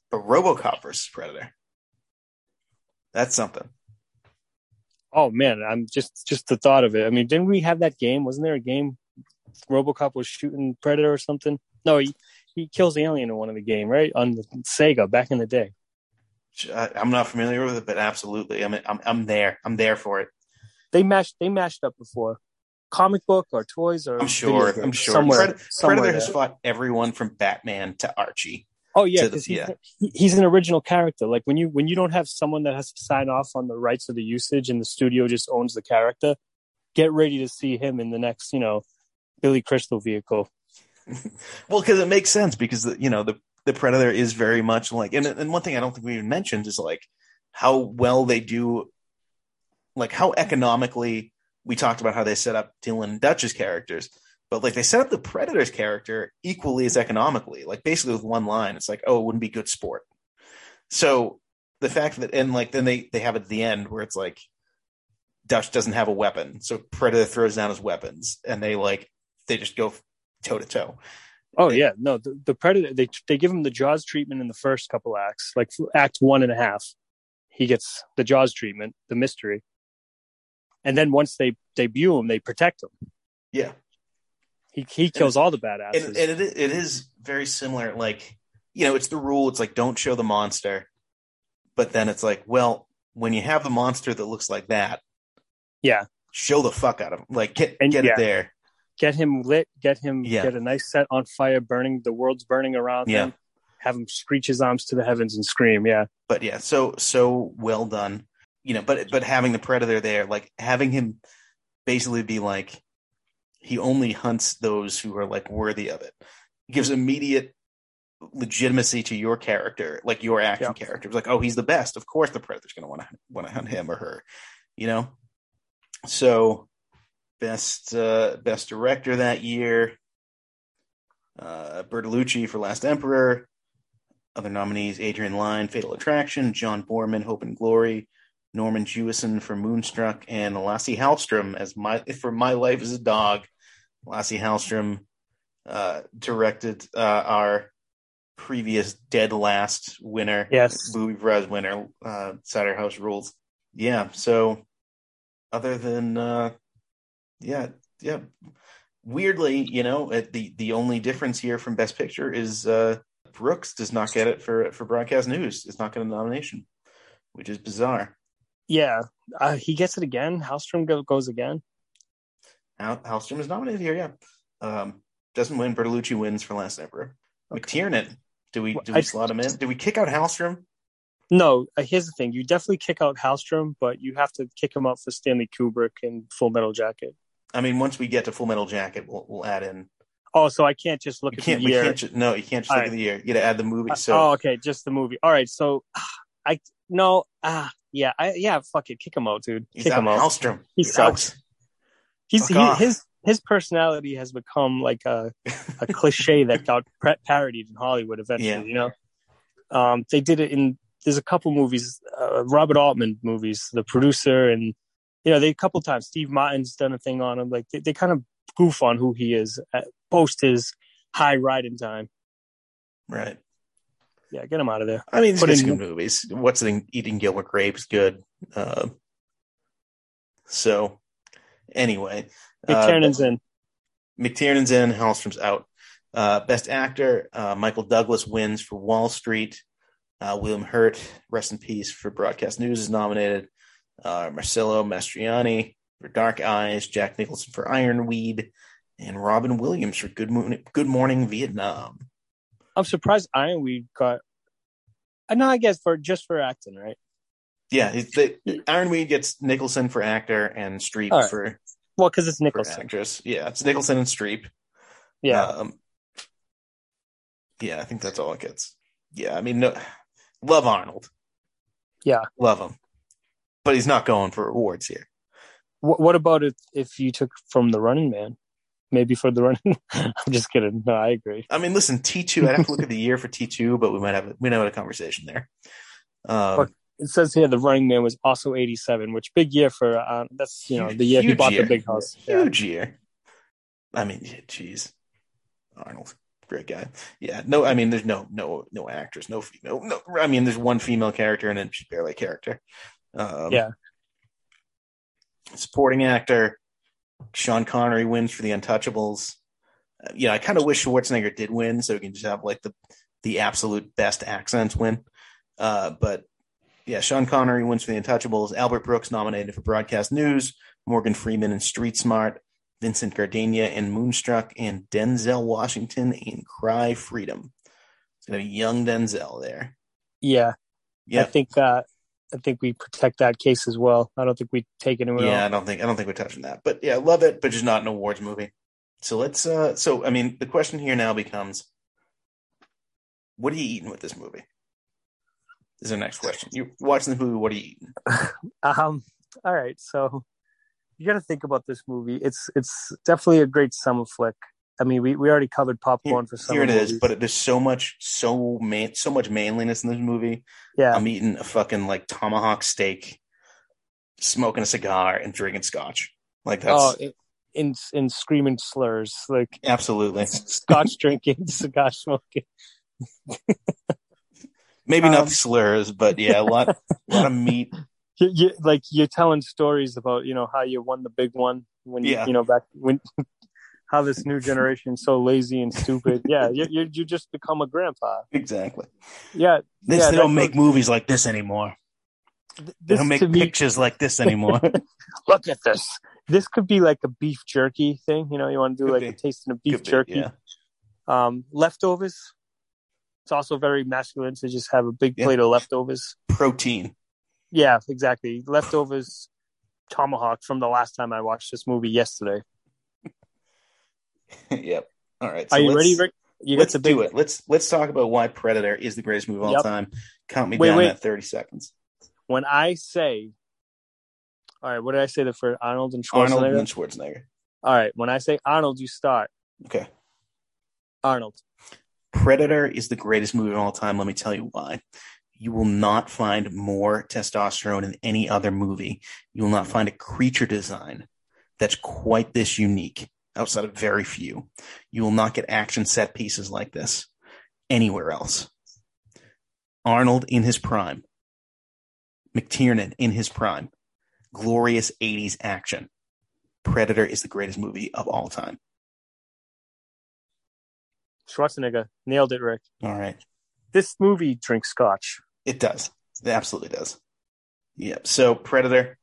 but RoboCop versus Predator. That's something. Oh man, I'm just just the thought of it. I mean, didn't we have that game? Wasn't there a game? RoboCop was shooting Predator or something. No, he he kills Alien in one of the game, right? On the Sega back in the day. I'm not familiar with it, but absolutely, I mean, I'm I'm there. I'm there for it. They mashed they mashed up before. Comic book or toys or I'm sure. I'm sure. somewhere. Pred- somewhere Predator has fought everyone from Batman to Archie. Oh yeah, because he's, yeah. he- he's an original character. Like when you when you don't have someone that has to sign off on the rights of the usage and the studio just owns the character, get ready to see him in the next, you know, Billy Crystal vehicle. Well, because it makes sense because the, you know the the Predator is very much like, and and one thing I don't think we even mentioned is like how well they do, like how economically we talked about how they set up Dylan and Dutch's characters, but like they set up the Predator's character equally as economically, like basically with one line, it's like, oh, it wouldn't be good sport. So the fact that and like then they they have it at the end where it's like Dutch doesn't have a weapon, so Predator throws down his weapons, and they like they just go toe to toe. Oh yeah, no, the, the Predator they they give him the Jaws treatment in the first couple acts, like Act one and a half. He gets the Jaws treatment, the mystery, and then once they debut him, they protect him. Yeah. He he kills all the badasses. and, and it, it is very similar like you know it's the rule it's like don't show the monster but then it's like well when you have the monster that looks like that yeah, show the fuck out of him like get, And- get yeah. it there get him lit, get him Yeah. get a nice set on fire, burning the world's burning around Yeah. him. Have him screech his arms to the heavens and scream. Yeah, but yeah so so well done you know but but having the predator there like having him basically be like he only hunts those who are like worthy of it. Gives immediate legitimacy to your character like your action Yeah. character. It's like oh he's the best. Of course the predator's going to want to want to hunt him or her you know? So best uh best director that year uh bertolucci for last emperor. Other nominees Adrian Lyne, Fatal Attraction, John Boorman, Hope and Glory, Norman Jewison for Moonstruck, and Lasse Hallstrom as my for My Life as a Dog. Lasse Hallstrom uh, directed uh, our previous Dead Last winner, Yes. Movie Prize winner, uh, Cider House Rules. Yeah. So, other than, uh, yeah, yeah. Weirdly, you know, uh, the the only difference here from Best Picture is uh, Brooks does not get it for for broadcast news. It's not getting a nomination, which is bizarre. Yeah, uh, he gets it again. Hallstrom go, goes again. Hal- Hallstrom is nominated here. Yeah, um, doesn't win. Bertolucci wins for Last Emperor. McTiernan. Do we do we I- slot him in? Do we kick out Hallstrom? No, uh, here's the thing: you definitely kick out Hallstrom, but you have to kick him out for Stanley Kubrick and Full Metal Jacket. I mean, once we get to Full Metal Jacket, we'll, we'll add in. Oh, so I can't just look You at can't. the year. can't. No, you can't just All look right. at the year. You got to add the movie. Uh, So oh, okay, just the movie. All right, so I no, ah, yeah, I yeah, fuck it, kick him out, dude. he's kick out. him out. Hallstrom. He He's out. sucks. He's he, his his personality has become like a a cliche that got pa- parodied in Hollywood eventually. Yeah. You know, um, they did it in there's a couple movies, uh, Robert Altman movies, the producer, and you know they a couple times Steve Martin's done a thing on him. Like they, they kind of goof on who he is at, post his high riding time. Right. Yeah, get him out of there. I mean, Put it's in- good movies. What's the? Eating Gilbert Grapes good. Uh, so, anyway, uh, McTiernan's in. McTiernan's in. Hallstrom's out. Uh, best actor, uh, Michael Douglas wins for Wall Street. Uh, William Hurt, rest in peace, for Broadcast News is nominated. Uh, Marcello Mastroianni for Dark Eyes. Jack Nicholson for Ironweed, and Robin Williams for Good Morning, Good Morning Vietnam. I'm surprised Ironweed got. I know, I guess for just for acting, right? Yeah, the, Ironweed gets Nicholson for actor and Streep right. for, Well, because it's Nicholson. actress. Yeah, it's Nicholson and Streep. Yeah, Um, yeah, I think that's all it gets. Yeah, I mean, no, love Arnold. Yeah. love him, but he's not going for awards here. What, what about if if you took from the Running Man? Maybe for the Running. I'm just kidding. No, I agree. I mean, listen, T two. I'd have to look at the year for T two, but we might have we might have a conversation there. Um, It says here the Running Man was also 87, which big year for uh, that's you know the year he bought year. the big house. Yeah. huge year. I mean, jeez, Arnold, great guy. Yeah, no, I mean, there's no no no actress, no female. No, I mean, there's one female character and then she's barely a character. Um, Yeah. supporting actor Sean Connery wins for The Untouchables. Uh, yeah, I kind of wish Schwarzenegger did win, so we can just have like the the absolute best accents win. Uh, but yeah, Sean Connery wins for The Untouchables. Albert Brooks nominated for Broadcast News. Morgan Freeman in Street Smart. Vincent Gardenia in Moonstruck, and Denzel Washington in Cry Freedom. It's gonna be young Denzel there. Yeah, I think uh, I think we protect that case as well. I don't think we take anyone yeah. I don't think I don't think we're touching that, but yeah, love it, but just not an awards movie. So let's. uh So I mean, the question here now becomes, what are you eating with this movie? Is our next question. You're watching the movie? What are you eating? Um, all right, so you got to think about this movie. It's it's definitely a great summer flick. I mean, we, we already covered Here, popcorn for some. here it is, movies. but there's so much, so man, so much manliness in this movie. yeah, I'm eating a fucking like tomahawk steak, smoking a cigar, and drinking scotch. Like that's oh, in- in in screaming slurs like absolutely scotch drinking, cigar smoking. maybe not Um, slurs, but yeah, a lot, a lot of meat. You, you, like you're telling stories about you know how you won the big one when you Yeah. you know back when how this new generation is so lazy and stupid. Yeah, you you, you just become a grandpa. Exactly. Yeah, This, Yeah, they don't make movies like this anymore. th- They don't make to me, pictures like this anymore. look at this. This could be like a beef jerky thing. You know, you want to do Could like be. a tasting of beef Could be, jerky. yeah. Um, leftovers. It's also very masculine to just have a big Yeah. plate of leftovers. Protein. Yeah, exactly. Leftovers tomahawk from the last time I watched this movie yesterday. yep. All right. so Are you let's- ready, Rick? You let's big do it. Let's let's talk about why Predator is the greatest movie of all time. Count me Wait, down wait. at thirty seconds. when I say, all right, what did I say the for Arnold and Schwarzenegger? Arnold and Schwarzenegger. All right, when I say Arnold, you start. Okay. Arnold. Predator is the greatest movie of all time. Let me tell you why. You will not find more testosterone in any other movie. You will not find a creature design that's quite this unique outside of very few. You will not get action set pieces like this. anywhere else. Arnold in his prime, McTiernan in his prime, glorious 80s action. Predator is the greatest movie of all time. Schwarzenegger nailed it, Rick. All right. This movie drinks scotch. It does. It absolutely does. Yep. So Predator,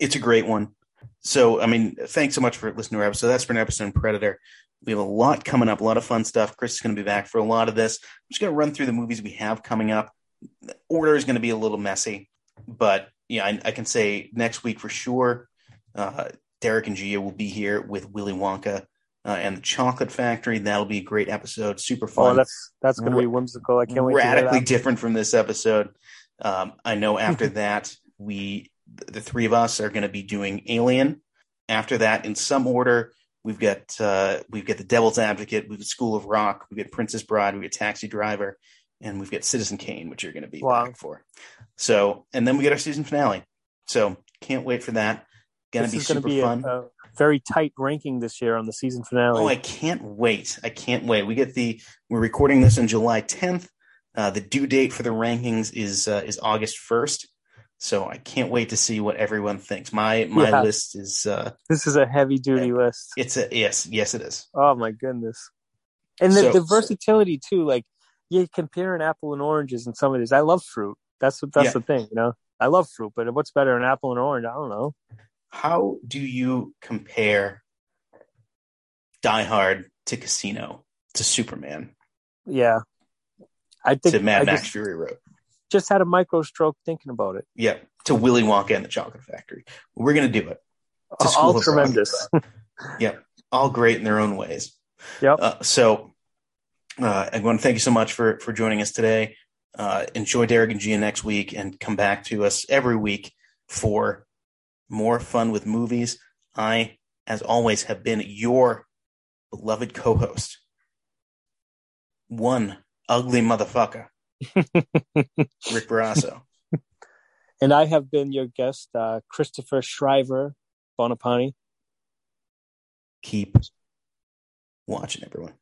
it's a great one. So I mean, thanks so much for listening to our episode. That's for an episode Predator. We have a lot coming up, a lot of fun stuff. Chris is going to be back for a lot of this. I'm just going to run through the movies we have coming up. The order is going to be a little messy, but yeah, I, I can say next week for sure. Uh, Derek and Gia will be here with Willy Wonka uh, and the Chocolate Factory. That'll be a great episode. Super fun. Oh, that's that's going to be whimsical. I can't wait. Radically different from this episode. Um, I know after that we the three of us are going to be doing Alien. After that, in some order, we've got uh, we've got the Devil's Advocate, we've got School of Rock, we've got Princess Bride, we've got Taxi Driver, and we've got Citizen Kane, which you're going to be Wow. back for. So, and then we get our season finale. So, can't wait for that. Going to be super be fun. a, a very tight ranking this year on the season finale. Oh, I can't wait. I can't wait. We get the we're recording this on July 10th. Uh, the due date for the rankings is uh, is August 1st. So I can't wait to see what everyone thinks. My my Yeah. list is uh this is a heavy duty list. it's a yes, yes it is. Oh my goodness. And the, So- the versatility too, like you compare an apple and oranges and some of these. I love fruit. That's what that's Yeah. the thing, you know. I love fruit, but what's better, an apple and orange? I don't know. How do you compare Die Hard to Casino to Superman Yeah. I think to Mad I Max just, Fury Road? Just had a micro stroke thinking about it. Yeah, to Willy Wonka and the Chocolate Factory. We're gonna do it. To School All tremendous. yeah. All great in their own ways. Yep. Uh, so uh, I want to thank you so much for for joining us today. Uh, enjoy Derek and Gia next week, and come back to us every week for more fun with movies. I, as always, have been your beloved co-host, one ugly motherfucker, Rick Barrasso. and I have been your guest, uh, Christopher Shriver Buonopane. Keep watching, everyone.